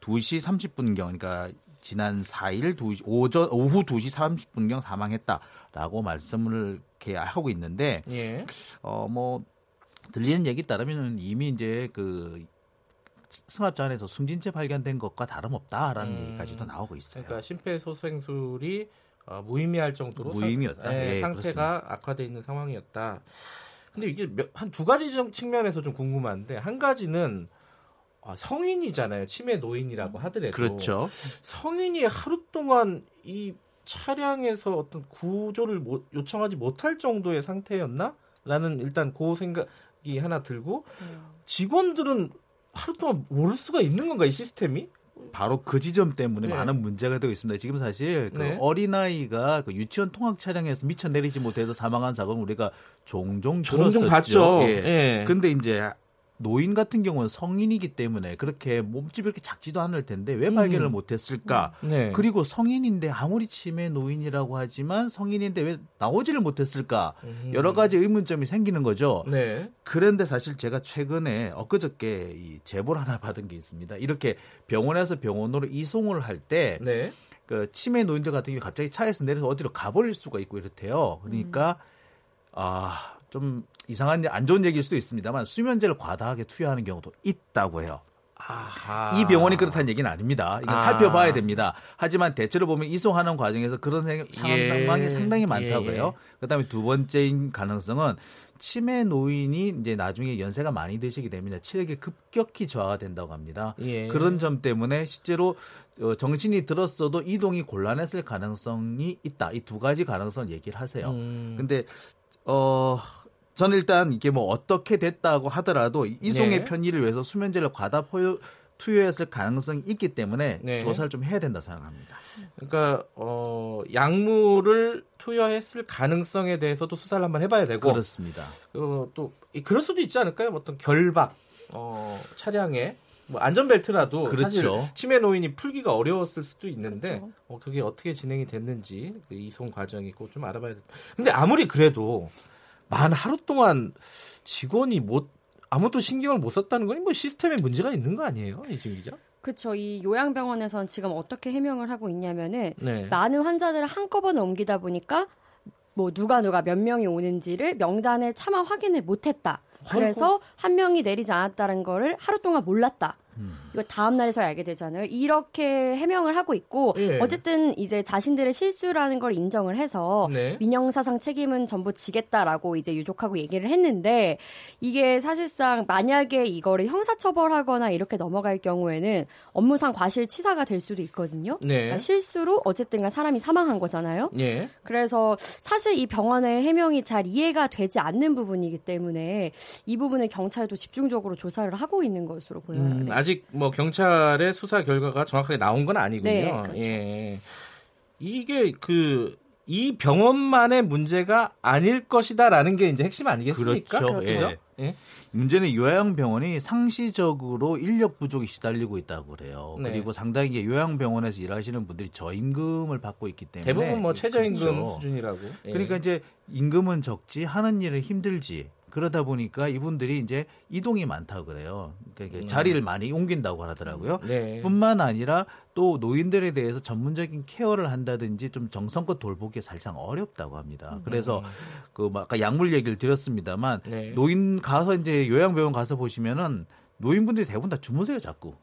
2시 30분경 그러니까 지난 4일 2시, 오전 오후 2시 30분경 사망했다라고 말씀을 이렇게 하고 있는데 예. 어뭐 들리는 얘기 따르면 이미 이제 그 승합차 안에서 숨진 채 발견된 것과 다름없다라는 음, 얘기까지도 나오고 있어요. 그러니까 심폐소생술이 어, 무의미할 정도로 무의미였다. 상, 네, 네, 상태가. 악화돼 있는 상황이었다. 근데 이게 한 두 가지 측면에서 좀 궁금한데 한 가지는 아, 성인이잖아요. 치매 노인이라고 하더라도 그렇죠. 성인이 하루 동안 이 차량에서 어떤 구조를 못, 요청하지 못할 정도의 상태였나? 라는 일단 그 생각이 하나 들고 음. 직원들은 하루 동안 모를 수가 있는 건가 이 시스템이? 바로 그 지점 때문에 네. 많은 문제가 되고 있습니다. 지금 사실 그 네. 어린아이가 그 유치원 통학 차량에서 미쳐 내리지 못해서 사망한 사고는 우리가 종종 종종 들었었죠. 봤죠. 예. 예. 근데 이제 노인 같은 경우는 성인이기 때문에 그렇게 몸집이 그렇게 작지도 않을 텐데 왜 발견을 음. 못했을까? 네. 그리고 성인인데 아무리 치매 노인이라고 하지만 성인인데 왜 나오지를 못했을까? 음. 여러 가지 의문점이 생기는 거죠. 네. 그런데 사실 제가 최근에 엊그저께 이 제보를 하나 받은 게 있습니다. 이렇게 병원에서 병원으로 이송을 할때 네. 그 치매 노인들 같은 경우 갑자기 차에서 내려서 어디로 가버릴 수가 있고 이렇대요. 그러니까 음. 아 좀 이상한 안 좋은 얘기일 수도 있습니다만 수면제를 과다하게 투여하는 경우도 있다고 해요. 아하. 이 병원이 그렇다는 얘기는 아닙니다. 이건 아. 살펴봐야 됩니다. 하지만 대체로 보면 이송하는 과정에서 그런 상황이 예. 상당히 많다고 해요. 예, 예. 그다음에 두 번째인 가능성은 치매 노인이 이제 나중에 연세가 많이 드시게 됩니다. 체력이 급격히 저하가 된다고 합니다. 예. 그런 점 때문에 실제로 어, 정신이 들었어도 이동이 곤란했을 가능성이 있다. 이 두 가지 가능성을 얘기를 하세요. 음. 근데 어 저는 일단 이게 뭐 어떻게 됐다고 하더라도 이송의 네. 편의를 위해서 수면제를 과다 포유, 투여했을 가능성이 있기 때문에 네. 조사를 좀 해야 된다 생각합니다. 그러니까 어 약물을 투여했을 가능성에 대해서도 수사를 한번 해봐야 되고 그렇습니다. 어, 또 그럴 수도 있지 않을까요? 어떤 결박 어, 차량에 뭐 안전벨트라도 그렇죠. 사실 치매 노인이 풀기가 어려웠을 수도 있는데 그렇죠. 어, 그게 어떻게 진행이 됐는지 그 이송 과정이 꼭 좀 알아봐야 돼. 근데 아무리 그래도 만 하루 동안 직원이 못 아무도 신경을 못 썼다는 건 뭐 시스템에 문제가 있는 거 아니에요, 이진 기자? 그렇죠. 이 요양병원에선 지금 어떻게 해명을 하고 있냐면은 네. 많은 환자들을 한꺼번에 옮기다 보니까 뭐 누가 누가 몇 명이 오는지를 명단을 차마 확인을 못했다. 그래서 한 명이 내리지 않았다는 거를 하루 동안 몰랐다. 음. 이걸 다음 날에서 알게 되잖아요. 이렇게 해명을 하고 있고 예. 어쨌든 이제 자신들의 실수라는 걸 인정을 해서 네. 민영사상 책임은 전부 지겠다라고 이제 유족하고 얘기를 했는데 이게 사실상 만약에 이거를 형사처벌하거나 이렇게 넘어갈 경우에는 업무상 과실치사가 될 수도 있거든요. 네. 그러니까 실수로 어쨌든간 사람이 사망한 거잖아요. 예. 그래서 사실 이 병원의 해명이 잘 이해가 되지 않는 부분이기 때문에 이 부분을 경찰도 집중적으로 조사를 하고 있는 것으로 보여요. 음, 네. 아직 뭐 경찰의 수사 결과가 정확하게 나온 건 아니군요. 네, 그렇죠. 예. 이게 그 이 병원만의 문제가 아닐 것이다라는 게 이제 핵심 아니겠습니까? 그렇죠. 그렇죠? 예. 예. 문제는 요양병원이 상시적으로 인력 부족이 시달리고 있다고 그래요. 네. 그리고 상당히 요양병원에서 일하시는 분들이 저임금을 받고 있기 때문에 대부분 뭐 최저임금 그렇죠. 수준이라고. 예. 그러니까 이제 임금은 적지 하는 일은 힘들지. 그러다 보니까 이분들이 이제 이동이 많다고 그래요. 그러니까 음. 자리를 많이 옮긴다고 하더라고요. 네. 뿐만 아니라 또 노인들에 대해서 전문적인 케어를 한다든지 좀 정성껏 돌보기 사실상 어렵다고 합니다. 그래서 음. 그 아까 약물 얘기를 드렸습니다만 네. 노인 가서 이제 요양병원 가서 보시면은 노인분들이 대부분 다 주무세요 자꾸.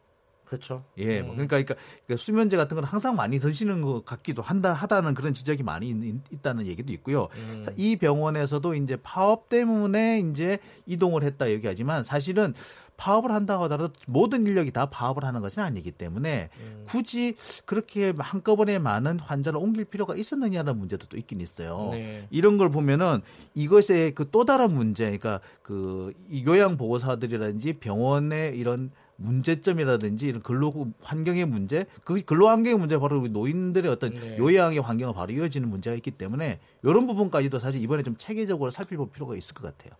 그렇죠. 예, 뭐 음. 그러니까, 그러니까, 그러니까, 수면제 같은 건 항상 많이 드시는 것 같기도 한다 하다는 그런 지적이 많이 있, 다는 얘기도 있고요. 음. 자, 이 병원에서도 이제 파업 때문에 이제 이동을 했다 얘기하지만 사실은 파업을 한다고 하더라도 모든 인력이 다 파업을 하는 것은 아니기 때문에 음. 굳이 그렇게 한꺼번에 많은 환자를 옮길 필요가 있었느냐는 문제도 또 있긴 있어요. 네. 이런 걸 보면은 이것의 그 또 다른 문제, 그러니까 그 요양 보호사들이라든지 병원의 이런 문제점이라든지 이런 근로 환경의 문제, 그 근로 환경의 문제 바로 노인들의 어떤 네. 요양의 환경과 바로 이어지는 문제가 있기 때문에 이런 부분까지도 사실 이번에 좀 체계적으로 살펴볼 필요가 있을 것 같아요.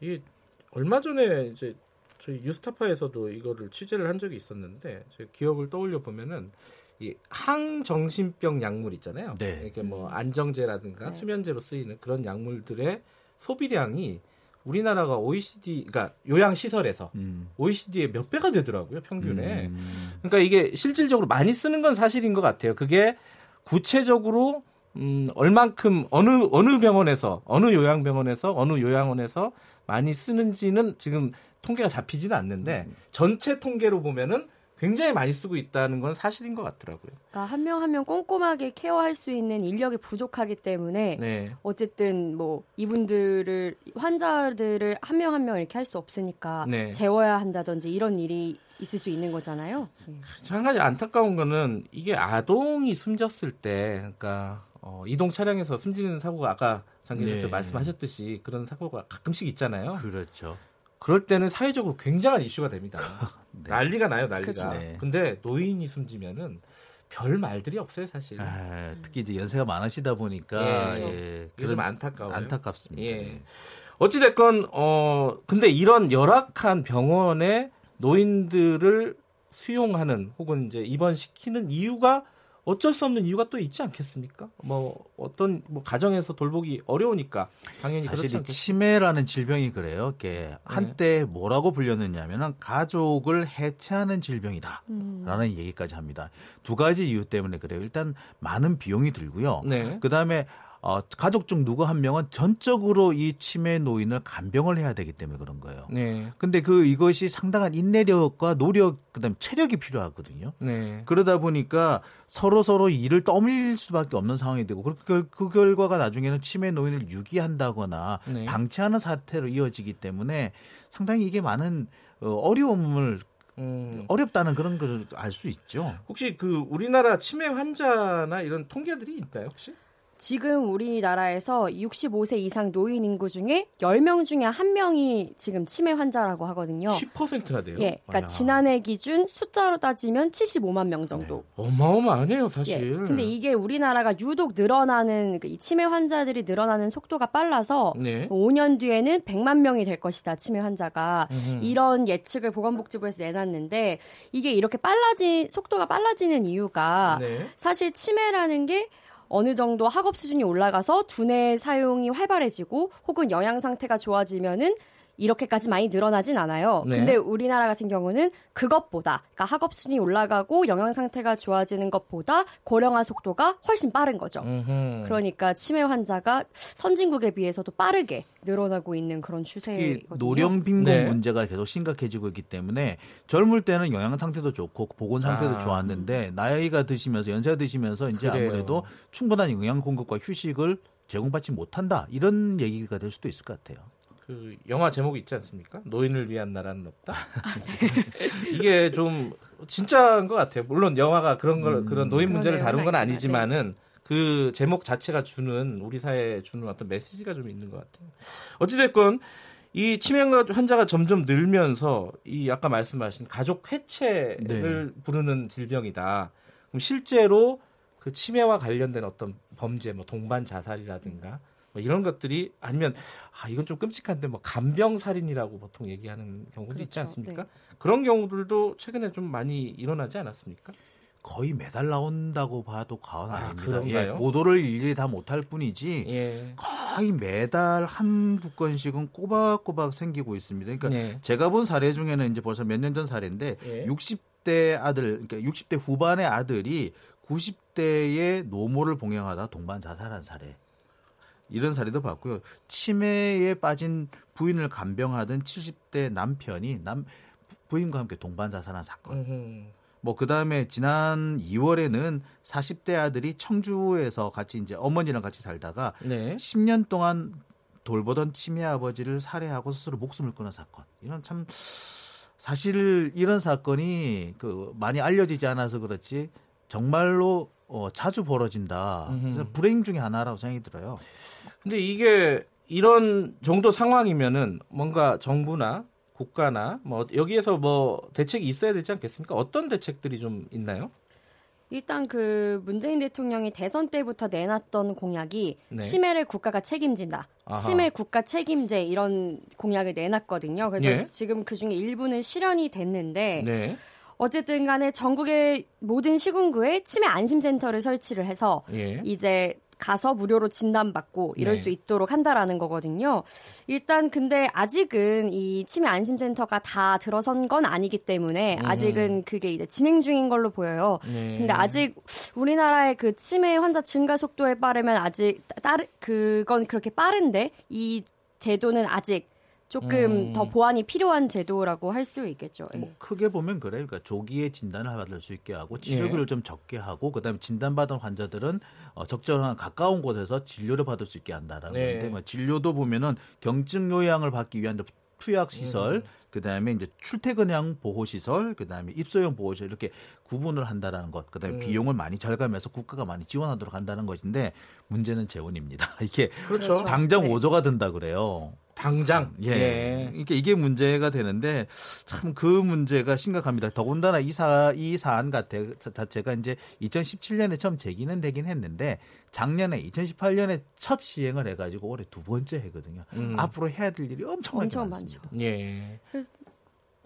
이게 얼마 전에 이제 저희 유스타파에서도 이거를 취재를 한 적이 있었는데 제 기억을 떠올려 보면은 이 항정신병 약물 있잖아요. 네. 이렇게 뭐 안정제라든가 네. 수면제로 쓰이는 그런 약물들의 소비량이 우리나라가 OECD, 그러니까 요양 시설에서 음. OECD의 몇 배가 되더라고요 평균에. 음. 그러니까 이게 실질적으로 많이 쓰는 건 사실인 것 같아요. 그게 구체적으로 음, 얼만큼 어느 어느 병원에서 어느 요양병원에서 어느 요양원에서 많이 쓰는지는 지금 통계가 잡히지는 않는데 음. 전체 통계로 보면은 굉장히 많이 쓰고 있다는 건 사실인 것 같더라고요. 그러니까 한 명 한 명 꼼꼼하게 케어할 수 있는 인력이 부족하기 때문에 네. 어쨌든 뭐 이분들을 환자들을 한 명 한명 이렇게 할 수 없으니까 네. 재워야 한다든지 이런 일이 있을 수 있는 거잖아요. 네. 한 가지 안타까운 거는 이게 아동이 숨졌을 때, 그러니까 어, 이동 차량에서 숨지는 사고가 아까 장기님 네. 말씀하셨듯이 그런 사고가 가끔씩 있잖아요. 그렇죠. 그럴 때는 사회적으로 굉장한 이슈가 됩니다. 네. 난리가 나요, 난리가. 그렇죠. 네. 근데 노인이 숨지면은 별 말들이 없어요, 사실. 아, 특히 이제 연세가 많으시다 보니까 예, 예, 요즘 안타까워요. 안타깝습니다. 예. 네. 어찌 됐건 어 근데 이런 열악한 병원에 노인들을 수용하는 혹은 이제 입원시키는 이유가 어쩔 수 없는 이유가 또 있지 않겠습니까? 뭐 어떤 뭐 가정에서 돌보기 어려우니까 당연히 사실 이 치매라는 질병이 그래요. 이게 네. 한때 뭐라고 불렸느냐면은 가족을 해체하는 질병이다라는 음. 얘기까지 합니다. 두 가지 이유 때문에 그래요. 일단 많은 비용이 들고요. 네. 그다음에 어, 가족 중 누구 한 명은 전적으로 이 치매 노인을 간병을 해야 되기 때문에 그런 거예요. 네. 근데 그 이것이 상당한 인내력과 노력 그다음에 체력이 필요하거든요. 네. 그러다 보니까 서로 서로 일을 떠밀 수밖에 없는 상황이 되고 그, 그 결과가 나중에는 치매 노인을 유기한다거나 네. 방치하는 사태로 이어지기 때문에 상당히 이게 많은 어, 어려움을 음. 어렵다는 그런 걸 알 수 있죠. 혹시 그 우리나라 치매 환자나 이런 통계들이 있나요, 혹시? 지금 우리나라에서 65세 이상 노인 인구 중에 10명 중에 한명이 지금 치매 환자라고 하거든요. 10%나 돼요? 예. 그러니까 야. 지난해 기준 숫자로 따지면 75만 명 정도. 네. 어마어마하네요, 사실. 예. 근데 이게 우리나라가 유독 늘어나는 그이 치매 환자들이 늘어나는 속도가 빨라서 네. 5년 뒤에는 100만 명이 될 것이다, 치매 환자가. 음흠. 이런 예측을 보건복지부에서 내놨는데 이게 이렇게 빨라진 속도가 빨라지는 이유가 네. 사실 치매라는 게 어느 정도 학업 수준이 올라가서 두뇌 사용이 활발해지고 혹은 영양 상태가 좋아지면은 이렇게까지 많이 늘어나진 않아요. 네. 근데 우리나라 같은 경우는 그것보다 그러니까 학업 순위 올라가고 영양 상태가 좋아지는 것보다 고령화 속도가 훨씬 빠른 거죠. 음흠. 그러니까 치매 환자가 선진국에 비해서도 빠르게 늘어나고 있는 그런 추세거든요. 노령 빈곤 네. 문제가 계속 심각해지고 있기 때문에 젊을 때는 영양 상태도 좋고 보건 상태도 아. 좋았는데 나이가 드시면서 연세가 드시면서 이제 그래요. 아무래도 충분한 영양 공급과 휴식을 제공받지 못한다 이런 얘기가 될 수도 있을 것 같아요. 그 영화 제목이 있지 않습니까? 노인을 위한 나라는 없다. 이게 좀 진짜인 것 같아요. 물론 영화가 그런 걸 음, 그런 노인 문제를 다룬 건 아니지만은 네. 그 제목 자체가 주는 우리 사회에 주는 어떤 메시지가 좀 있는 것 같아요. 어찌됐건 이 치매 환자가 점점 늘면서 이 아까 말씀하신 가족 해체를 네. 부르는 질병이다. 그럼 실제로 그 치매와 관련된 어떤 범죄, 뭐 동반 자살이라든가 뭐 이런 것들이 아니면 아 이건 좀 끔찍한데 뭐 간병 살인이라고 보통 얘기하는 경우도 그렇죠. 있지 않습니까? 네. 그런 경우들도 최근에 좀 많이 일어나지 않았습니까? 거의 매달 나온다고 봐도 과언 아, 아닙니다. 예, 보도를 일일이 다 못할 뿐이지 예. 거의 매달 한두 건씩은 꼬박꼬박 생기고 있습니다. 그러니까 예. 제가 본 사례 중에는 이제 벌써 몇 년 전 사례인데 60대 예. 아들, 그러니까 60대 후반의 아들이 90대의 노모를 봉양하다 동반 자살한 사례. 이런 사례도 봤고요. 치매에 빠진 부인을 간병하던 70대 남편이 남 부인과 함께 동반 자살한 사건. 뭐 그다음에 지난 2월에는 40대 아들이 청주에서 같이 이제 어머니랑 같이 살다가 네. 10년 동안 돌보던 치매 아버지를 살해하고 스스로 목숨을 끊은 사건. 이런 참 사실 이런 사건이 그 많이 알려지지 않아서 그렇지 정말로 어, 자주 벌어진다. 그래서 불행 중에 하나라고 생각이 들어요. 근데 이게 이런 정도 상황이면은 뭔가 정부나 국가나 뭐 여기에서 뭐 대책이 있어야 되지 않겠습니까? 어떤 대책들이 좀 있나요? 일단 그 문재인 대통령이 대선 때부터 내놨던 공약이 네. 치매를 국가가 책임진다. 아하. 치매 국가 책임제 이런 공약을 내놨거든요. 그래서 예? 지금 그 중에 일부는 실현이 됐는데 네. 어쨌든 간에 전국의 모든 시군구에 치매 안심센터를 설치를 해서 예. 이제 가서 무료로 진단받고 이럴 네. 수 있도록 한다라는 거거든요. 일단 근데 아직은 이 치매 안심센터가 다 들어선 건 아니기 때문에 음. 아직은 그게 이제 진행 중인 걸로 보여요. 네. 근데 아직 우리나라의 그 치매 환자 증가 속도에 빠르면 아직 따르 그건 그렇게 빠른데 이 제도는 아직 조금 음. 더 보완이 필요한 제도라고 할 수 있겠죠. 뭐 예. 크게 보면 그래. 그러니까 조기에 진단을 받을 수 있게 하고 치료비를 예. 좀 적게 하고 그다음에 진단받은 환자들은 어, 적절한 가까운 곳에서 진료를 받을 수 있게 한다라는 네. 건데 뭐 진료도 보면은 경증 요양을 받기 위한 투약 시설, 음. 그다음에 이제 출퇴근형 보호 시설, 그다음에 입소형 보호 시설 이렇게 구분을 한다라는 것. 그다음에 음. 비용을 많이 절감해서 국가가 많이 지원하도록 한다는 것인데 문제는 재원입니다. 이게 그렇죠. 당장 네. 5조가 든다 그래요. 당장 예. 예. 이게 이게 문제가 되는데 참 그 문제가 심각합니다. 더군다나 이사 이 사안 자체가 이제 2017년에 처음 제기는 되긴 했는데 작년에 2018년에 첫 시행을 해가지고 올해 두 번째 해거든요. 음. 앞으로 해야 될 일이 엄청나게 엄청 많습니다. 많죠. 예.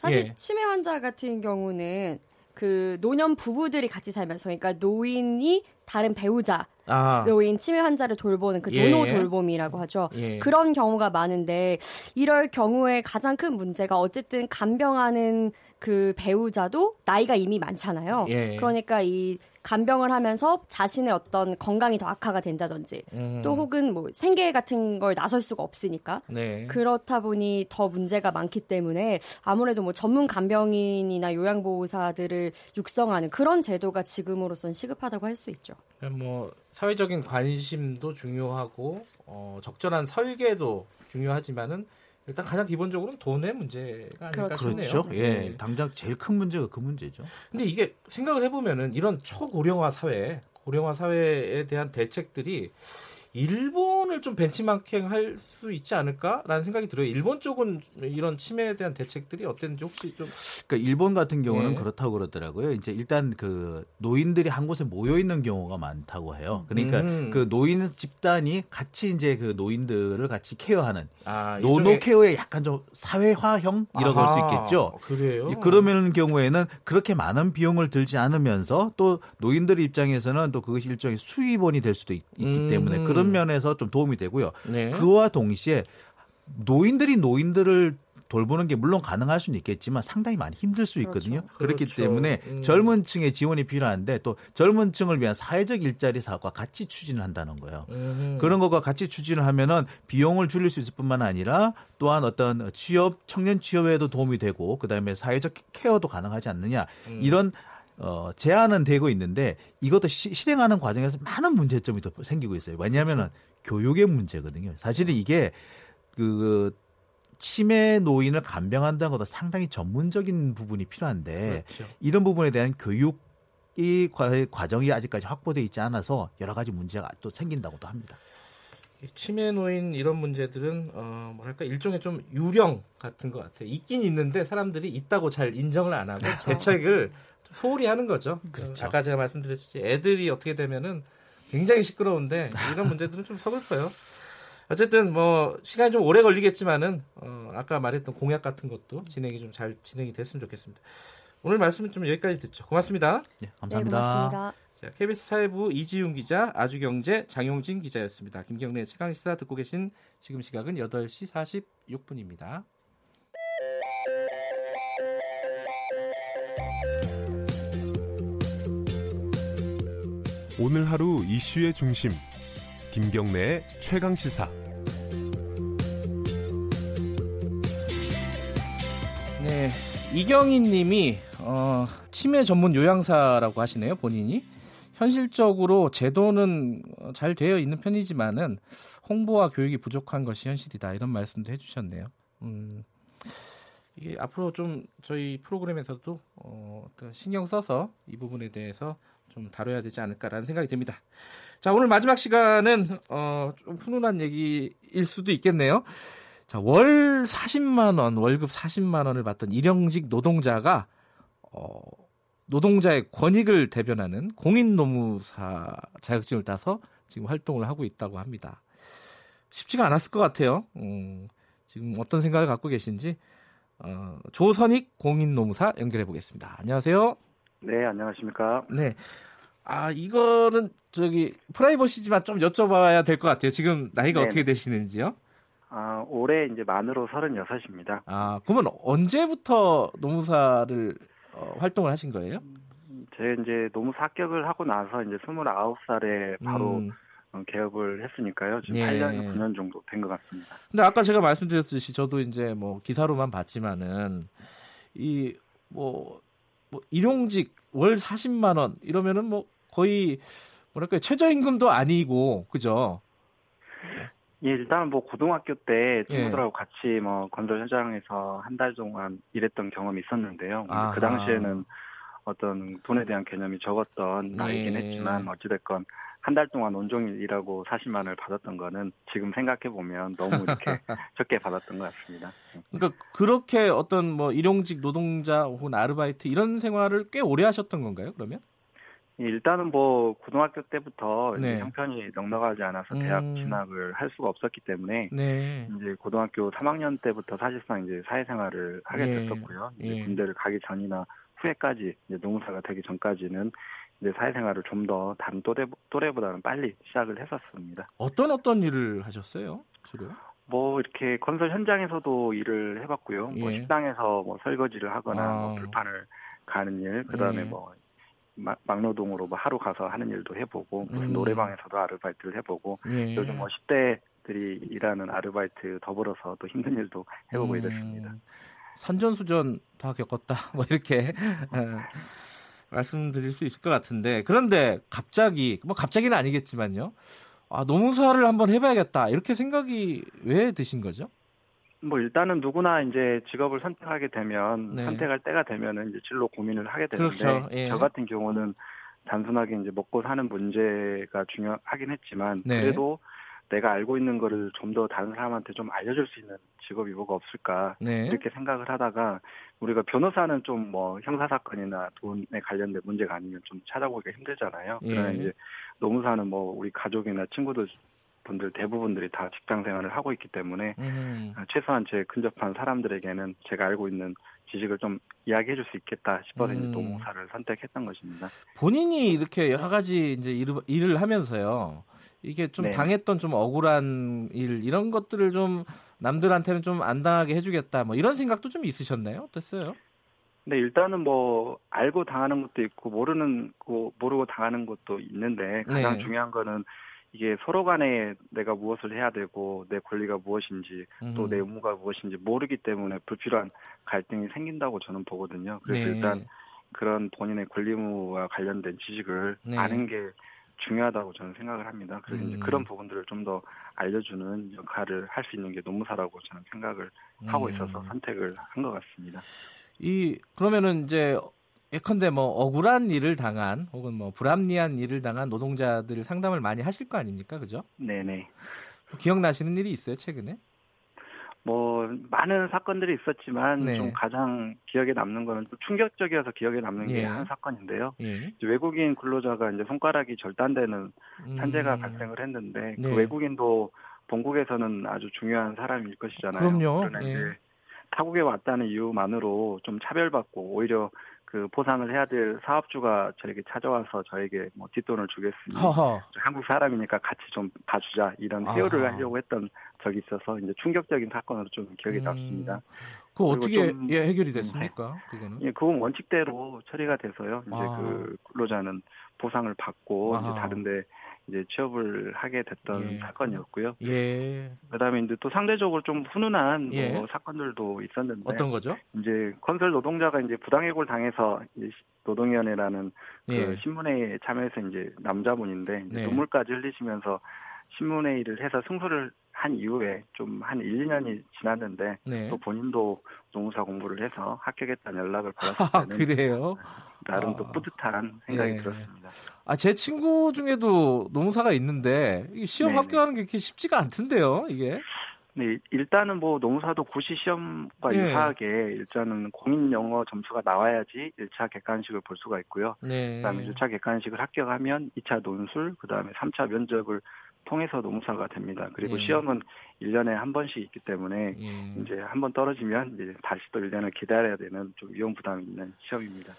사실 예. 치매 환자 같은 경우는 그 노년 부부들이 같이 살면서 그러니까 노인이 다른 배우자 아. 노인 치매 환자를 돌보는 그 노노 예. 돌봄이라고 하죠. 예. 그런 경우가 많은데 이럴 경우에 가장 큰 문제가 어쨌든 간병하는 그 배우자도 나이가 이미 많잖아요. 예. 그러니까 이 간병을 하면서 자신의 어떤 건강이 더 악화가 된다든지 음. 또 혹은 뭐 생계 같은 걸 나설 수가 없으니까 네. 그렇다 보니 더 문제가 많기 때문에 아무래도 뭐 전문 간병인이나 요양보호사들을 육성하는 그런 제도가 지금으로선 시급하다고 할 수 있죠. 뭐 사회적인 관심도 중요하고 어, 적절한 설계도 중요하지만은 일단 가장 기본적으로는 돈의 문제가 아닐까 그렇죠. 싶네요. 그렇죠. 예, 네. 당장 제일 큰 문제가 그 문제죠. 근데 이게 생각을 해보면은 이런 초고령화 사회, 고령화 사회에 대한 대책들이 일본을 좀 벤치마킹 할 수 있지 않을까라는 생각이 들어요. 일본 쪽은 이런 치매에 대한 대책들이 어땠는지 혹시 좀 그러니까 일본 같은 경우는 네. 그렇다고 그러더라고요. 이제 일단 그 노인들이 한 곳에 모여 있는 경우가 많다고 해요. 그러니까 음. 그 노인 집단이 같이 이제 그 노인들을 같이 케어하는 아, 노노 케어의 약간 좀 사회화형 이라고 할 수 있겠죠. 그래요. 그러면 경우에는 그렇게 많은 비용을 들지 않으면서 또 노인들 입장에서는 또 그것이 일종의 수입원이 될 수도 있, 기 음. 때문에 그런 그런 면에서 좀 도움이 되고요. 네. 그와 동시에 노인들이 노인들을 돌보는 게 물론 가능할 수는 있겠지만 상당히 많이 힘들 수 있거든요. 그렇죠. 그렇기 그렇죠. 때문에 음. 젊은 층의 지원이 필요한데 또 젊은 층을 위한 사회적 일자리 사업과 같이 추진을 한다는 거예요. 음. 그런 것과 같이 추진을 하면은 비용을 줄일 수 있을 뿐만 아니라 또한 어떤 취업, 청년 취업에도 도움이 되고 그다음에 사회적 케어도 가능하지 않느냐. 음. 이런 어, 제한은 되고 있는데 이것도 시, 실행하는 과정에서 많은 문제점이 더 생기고 있어요. 왜냐하면은 교육의 문제거든요. 사실은 이게 그 치매 노인을 간병한다는 것도 상당히 전문적인 부분이 필요한데 그렇죠. 이런 부분에 대한 교육 이 과정이 아직까지 확보돼 있지 않아서 여러 가지 문제가 또 생긴다고도 합니다. 치매 노인 이런 문제들은 어 뭐랄까 일종의 좀 유령 같은 것 같아요. 있긴 있는데 사람들이 있다고 잘 인정을 안 하고 그렇죠. 대책을 소홀히 하는 거죠. 그렇죠. 아까 제가 말씀드렸듯이 애들이 어떻게 되면은 굉장히 시끄러운데 이런 문제들은 좀 서글퍼요. 어쨌든 뭐 시간이 좀 오래 걸리겠지만은 어 아까 말했던 공약 같은 것도 진행이 좀 잘 진행이 됐으면 좋겠습니다. 오늘 말씀은 좀 여기까지 듣죠. 고맙습니다. 네, 감사합니다. 네, 고맙습니다. 자, KBS 사회부 이지훈 기자, 아주경제 장용진 기자였습니다. 김경래 최강시사 듣고 계신 지금 시각은 8시 46분입니다. 오늘 하루 이슈의 중심. 김경래의 최강 시사. 네 이경희 님이 어, 치매 전문 요양사라고 하시네요 본인이. 현실적으로 제도는 잘 되어 있는 편이지만은 홍보와 교육이 부족한 것이 현실이다 이런 말씀도 해주셨네요. 음, 이게 앞으로 좀 저희 프로그램에서도 어, 신경 써서 이 부분에 대해서 좀 다뤄야 되지 않을까라는 생각이 듭니다. 자, 오늘 마지막 시간은 어, 좀 훈훈한 얘기일 수도 있겠네요. 자, 월 40만 원, 월급 40만 원을 받던 일용직 노동자가 어, 노동자의 권익을 대변하는 공인노무사 자격증을 따서 지금 활동을 하고 있다고 합니다. 쉽지가 않았을 것 같아요. 음, 지금 어떤 생각을 갖고 계신지 어, 조선익 공인노무사 연결해 보겠습니다. 안녕하세요. 네, 안녕하십니까. 네. 아, 이거는 저기 프라이버시지만 좀 여쭤봐야 될 것 같아요. 지금 나이가 네 어떻게 되시는지요? 아, 올해 이제 만으로 36입니다. 아, 그러면 언제부터 노무사를 어, 활동을 하신 거예요? 제가 이제 노무사 합격을 하고 나서 이제 29살에 바로 음. 어, 개업을 했으니까요. 지금 예. 8년, 9년 정도 된 것 같습니다. 근데 아까 제가 말씀드렸듯이 저도 이제 뭐 기사로만 봤지만은 이 뭐 뭐 일용직 월 40만 원 이러면은 뭐 거의 뭐랄까 최저임금도 아니고 그죠? 예, 일단 뭐 고등학교 때 친구들하고 예. 같이 뭐 건설 현장에서 한 달 동안 일했던 경험이 있었는데요. 아하. 그 당시에는 어떤 돈에 대한 개념이 적었던 나이긴 예. 했지만 어찌됐건 한 달 동안 온종일 일하고 40만 원을 받았던 거는 지금 생각해 보면 너무 이렇게 적게 받았던 것 같습니다. 그러니까 그렇게 어떤 뭐 일용직 노동자 혹은 아르바이트 이런 생활을 꽤 오래 하셨던 건가요? 그러면? 예, 일단은 뭐 고등학교 때부터 네. 형편이 넉넉하지 않아서 대학 음... 진학을 할 수가 없었기 때문에 네. 이제 고등학교 3학년 때부터 사실상 이제 사회생활을 하게 예. 됐었고요. 이제 예. 군대를 가기 전이나 후에까지 이제 농사가 되기 전까지는 이제 사회생활을 좀 더 다른 또래 또래보다는 빨리 시작을 했었습니다. 어떤 어떤 일을 하셨어요, 주로? 뭐 이렇게 건설 현장에서도 일을 해봤고요. 뭐 예. 뭐 식당에서 뭐 설거지를 하거나 아. 뭐 불판을 가는 일, 그다음에 예. 뭐 막노동으로 뭐 하루 가서 하는 일도 해보고 무슨 음. 노래방에서도 아르바이트를 해보고 예. 요즘 뭐 10대들이 일하는 아르바이트 더불어서 또 힘든 일도 해보고 음. 이랬습니다. 산전수전 다 겪었다 뭐 이렇게 어, 말씀드릴 수 있을 것 같은데 그런데 갑자기 뭐 갑자기는 아니겠지만요. 아, 노무사를 한번 해봐야겠다 이렇게 생각이 왜 드신 거죠? 뭐 일단은 누구나 이제 직업을 선택하게 되면 네. 선택할 때가 되면은 이제 진로 고민을 하게 되는데 그렇죠. 예. 저 같은 경우는 단순하게 이제 먹고 사는 문제가 중요하긴 했지만 네. 그래도 내가 알고 있는 거를 좀 더 다른 사람한테 좀 알려줄 수 있는 직업이 뭐가 없을까 네. 이렇게 생각을 하다가 우리가 변호사는 좀 뭐 형사 사건이나 돈에 관련된 문제가 아니면 좀 찾아보기가 힘들잖아요. 예. 그러나 이제 노무사는 뭐 우리 가족이나 친구들 분들 대부분들이 다 직장 생활을 하고 있기 때문에 음. 최소한 제 근접한 사람들에게는 제가 알고 있는 지식을 좀 이야기해 줄 수 있겠다 싶어서 음. 이제 노무사를 선택했던 것입니다. 본인이 이렇게 여러 가지 이제 일을, 일을 하면서요. 이게 좀 네. 당했던 좀 억울한 일 이런 것들을 좀 남들한테는 좀 안 당하게 해주겠다 뭐 이런 생각도 좀 있으셨나요? 어땠어요? 네 일단은 뭐 알고 당하는 것도 있고 모르는 거 모르고 당하는 것도 있는데 가장 네. 중요한 거는 이게 서로 간에 내가 무엇을 해야 되고 내 권리가 무엇인지 또내 의무가 무엇인지 모르기 때문에 불필요한 갈등이 생긴다고 저는 보거든요. 그래서 네. 일단 그런 본인의 권리 의무와 관련된 지식을 네. 아는 게 중요하다고 저는 생각을 합니다. 그래서 음. 이제 그런 부분들을 좀 더 알려주는 역할을 할 수 있는 게 노무사라고 저는 생각을 하고 음. 있어서 선택을 한 것 같습니다. 이 그러면은 이제 예컨대 뭐 억울한 일을 당한 혹은 뭐 불합리한 일을 당한 노동자들 상담을 많이 하실 거 아닙니까, 그죠? 네네. 기억나시는 일이 있어요 최근에? 뭐 많은 사건들이 있었지만 네. 좀 가장 기억에 남는 거는 좀 충격적이어서 기억에 남는 예. 게한 사건인데요. 예. 외국인 근로자가 이제 손가락이 절단되는 산재가 음. 발생을 했는데 그 네. 그 외국인도 본국에서는 아주 중요한 사람일 것이잖아요. 그럼요. 그러나 예. 이제 타국에 왔다는 이유만으로 좀 차별받고 오히려 그 보상을 해야 될 사업주가 저에게 찾아와서 저에게 뭐 뒷돈을 주겠으니 허허. 한국 사람이니까 같이 좀 봐주자 이런 회유를 아하. 하려고 했던 적이 있어서 이제 충격적인 사건으로 좀 기억에 음. 남습니다. 그 어떻게 좀, 예, 해결이 됐습니까? 네. 그거는? 예, 그건 원칙대로 처리가 돼서요. 이제 아. 그 근로자는 보상을 받고. 이제 다른데 이제 취업을 하게 됐던 예. 사건이었고요. 예. 그다음에 이제 또 상대적으로 좀 훈훈한 예. 뭐 사건들도 있었는데 어떤 거죠? 이제 건설 노동자가 이제 부당해고를 당해서 노동위원회라는 그 예. 신문회에 참여해서 이제 남자분인데 이제 네. 눈물까지 흘리시면서 신문회의를 해서 승소를 한 이후에 좀 한 1, 2년이 지났는데 네. 또 본인도 노무사 공부를 해서 합격했다는 연락을 받았을 때는 아, 그래요? 나름 또 아. 뿌듯한 생각이 네. 들었습니다. 아, 제 친구 중에도 노무사가 있는데 시험 네네. 합격하는 게 그렇게 쉽지가 않던데요, 이게. 네, 일단은 뭐 노무사도 고시 시험과 네. 유사하게 일단은 공인 영어 점수가 나와야지 1차 객관식을 볼 수가 있고요. 네. 그다음에 1차 객관식을 합격하면 2차 논술, 그다음에 3차 면접을 통해서 노무사가 됩니다. 그리고 예. 시험은 1년에 한 번씩 있기 때문에 예. 이제 한 번 떨어지면 이제 다시 또 1년을 기다려야 되는 좀 위험 부담이 있는 시험입니다.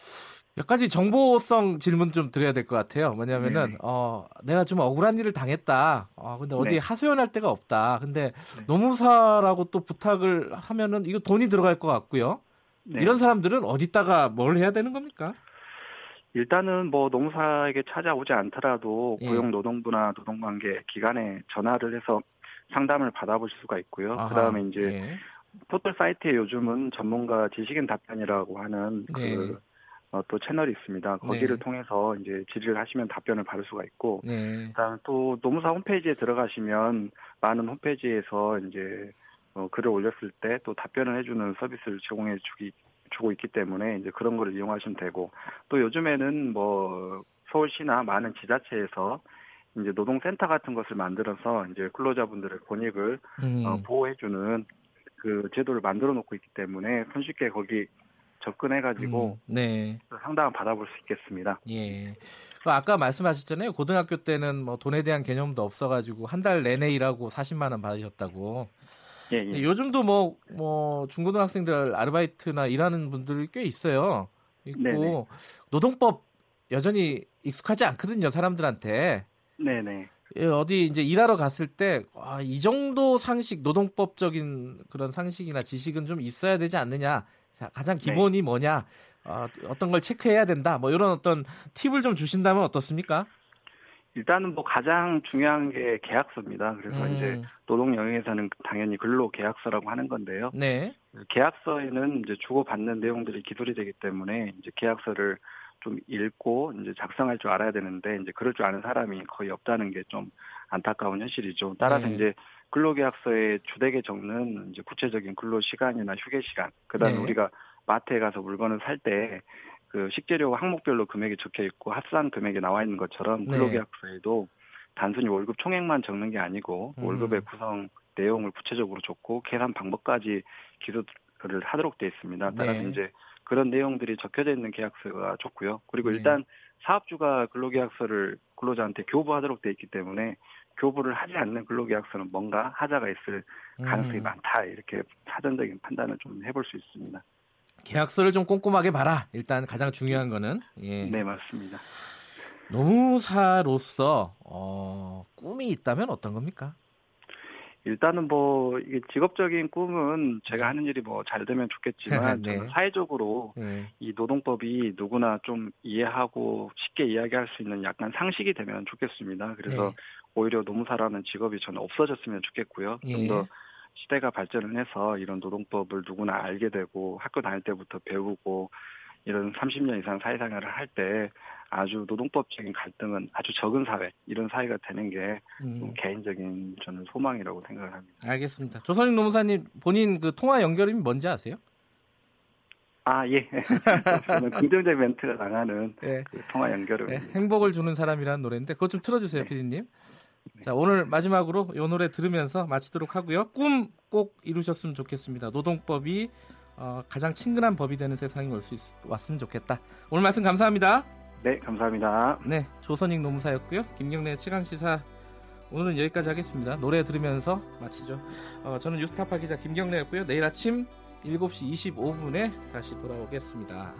몇 가지 정보성 질문 좀 드려야 될 것 같아요. 뭐냐면은 네. 어 내가 좀 억울한 일을 당했다. 어 근데 어디 네. 하소연할 데가 없다. 근데 네. 노무사라고 또 부탁을 하면은 이거 돈이 들어갈 것 같고요. 네. 이런 사람들은 어디다가 뭘 해야 되는 겁니까? 일단은 뭐 노무사에게 찾아오지 않더라도 예. 고용노동부나 노동관계 기관에 전화를 해서 상담을 받아보실 수가 있고요. 그 다음에 이제 예. 포털 사이트에 요즘은 전문가 지식인 답변이라고 하는 그 네. 어, 또 채널이 있습니다. 거기를 네. 통해서 이제 질의를 하시면 답변을 받을 수가 있고, 네. 그다음 또 노무사 홈페이지에 들어가시면 많은 홈페이지에서 이제 어, 글을 올렸을 때 또 답변을 해주는 서비스를 제공해 주기 주고 있기 때문에 이제 그런 거를 이용하시면 되고 또 요즘에는 뭐 서울시나 많은 지자체에서 이제 노동센터 같은 것을 만들어서 이제 근로자분들의 권익을 음. 어, 보호해주는 그 제도를 만들어 놓고 있기 때문에 손쉽게 거기 접근해가지고 음, 네. 상담을 받아볼 수 있겠습니다. 예. 아까 말씀하셨잖아요. 고등학교 때는 뭐 돈에 대한 개념도 없어가지고 한 달 내내 일하고 40만 원 받으셨다고. 예, 예. 요즘도 뭐, 뭐, 중고등학생들 아르바이트나 일하는 분들이 꽤 있어요. 있고, 네네. 노동법 여전히 익숙하지 않거든요, 사람들한테. 네네. 예, 어디 이제 일하러 갔을 때, 아, 이 정도 상식, 노동법적인 그런 상식이나 지식은 좀 있어야 되지 않느냐. 자, 가장 네. 기본이 네. 뭐냐. 어, 어떤 걸 체크해야 된다. 뭐 이런 어떤 팁을 좀 주신다면 어떻습니까? 일단은 뭐 가장 중요한 게 계약서입니다. 그래서 음. 이제 노동 영역에서는 당연히 근로 계약서라고 하는 건데요. 네. 계약서에는 이제 주고받는 내용들이 기술이 되기 때문에 이제 계약서를 좀 읽고 이제 작성할 줄 알아야 되는데 이제 그럴 줄 아는 사람이 거의 없다는 게 좀 안타까운 현실이죠. 따라서 네. 이제 근로계약서에 주되게 적는 이제 구체적인 근로 시간이나 휴게 시간, 그다음 에 네. 우리가 마트에 가서 물건을 살 때 그 식재료 항목별로 금액이 적혀 있고 합산 금액이 나와 있는 것처럼 네. 근로계약서에도 단순히 월급 총액만 적는 게 아니고 음. 월급의 구성 내용을 구체적으로 적고 계산 방법까지 기술을 하도록 돼 있습니다. 따라서 네. 이제 그런 내용들이 적혀져 있는 계약서가 좋고요. 그리고 네. 일단 사업주가 근로계약서를 근로자한테 교부하도록 돼 있기 때문에 교부를 하지 않는 근로계약서는 뭔가 하자가 있을 가능성이 음. 많다 이렇게 사전적인 판단을 좀 해볼 수 있습니다. 계약서를 좀 꼼꼼하게 봐라. 일단 가장 중요한 거는 예. 네 맞습니다. 노무사로서 어, 꿈이 있다면 어떤 겁니까? 일단은 뭐 이게 직업적인 꿈은 제가 하는 일이 뭐 잘 되면 좋겠지만 네. 저는 사회적으로 네. 이 노동법이 누구나 좀 이해하고 쉽게 이야기할 수 있는 약간 상식이 되면 좋겠습니다. 그래서 네. 오히려 노무사라는 직업이 저는 없어졌으면 좋겠고요. 좀더 예. 시대가 발전을 해서 이런 노동법을 누구나 알게 되고 학교 다닐 때부터 배우고 이런 30년 이상 사회생활을 할 때 아주 노동법적인 갈등은 아주 적은 사회 이런 사회가 되는 게 음. 개인적인 저는 소망이라고 생각을 합니다. 알겠습니다. 조선익 노무사님 본인 그 통화 연결음이 뭔지 아세요? 아 예. 저는 긍정적 멘트가 나가는 네. 그 통화 연결음. 네, 행복을 주는 사람이라는 노래인데 그것 좀 틀어주세요, 네. 피디님. 자 오늘 마지막으로 이 노래 들으면서 마치도록 하고요. 꿈 꼭 이루셨으면 좋겠습니다. 노동법이 어, 가장 친근한 법이 되는 세상이 올 수 왔으면 좋겠다. 오늘 말씀 감사합니다. 네, 감사합니다. 네, 조선익 노무사였고요. 김경래 최강 시사 오늘은 여기까지 하겠습니다. 노래 들으면서 마치죠. 어, 저는 유스타파 기자 김경래였고요. 내일 아침 7시 25분에 다시 돌아오겠습니다.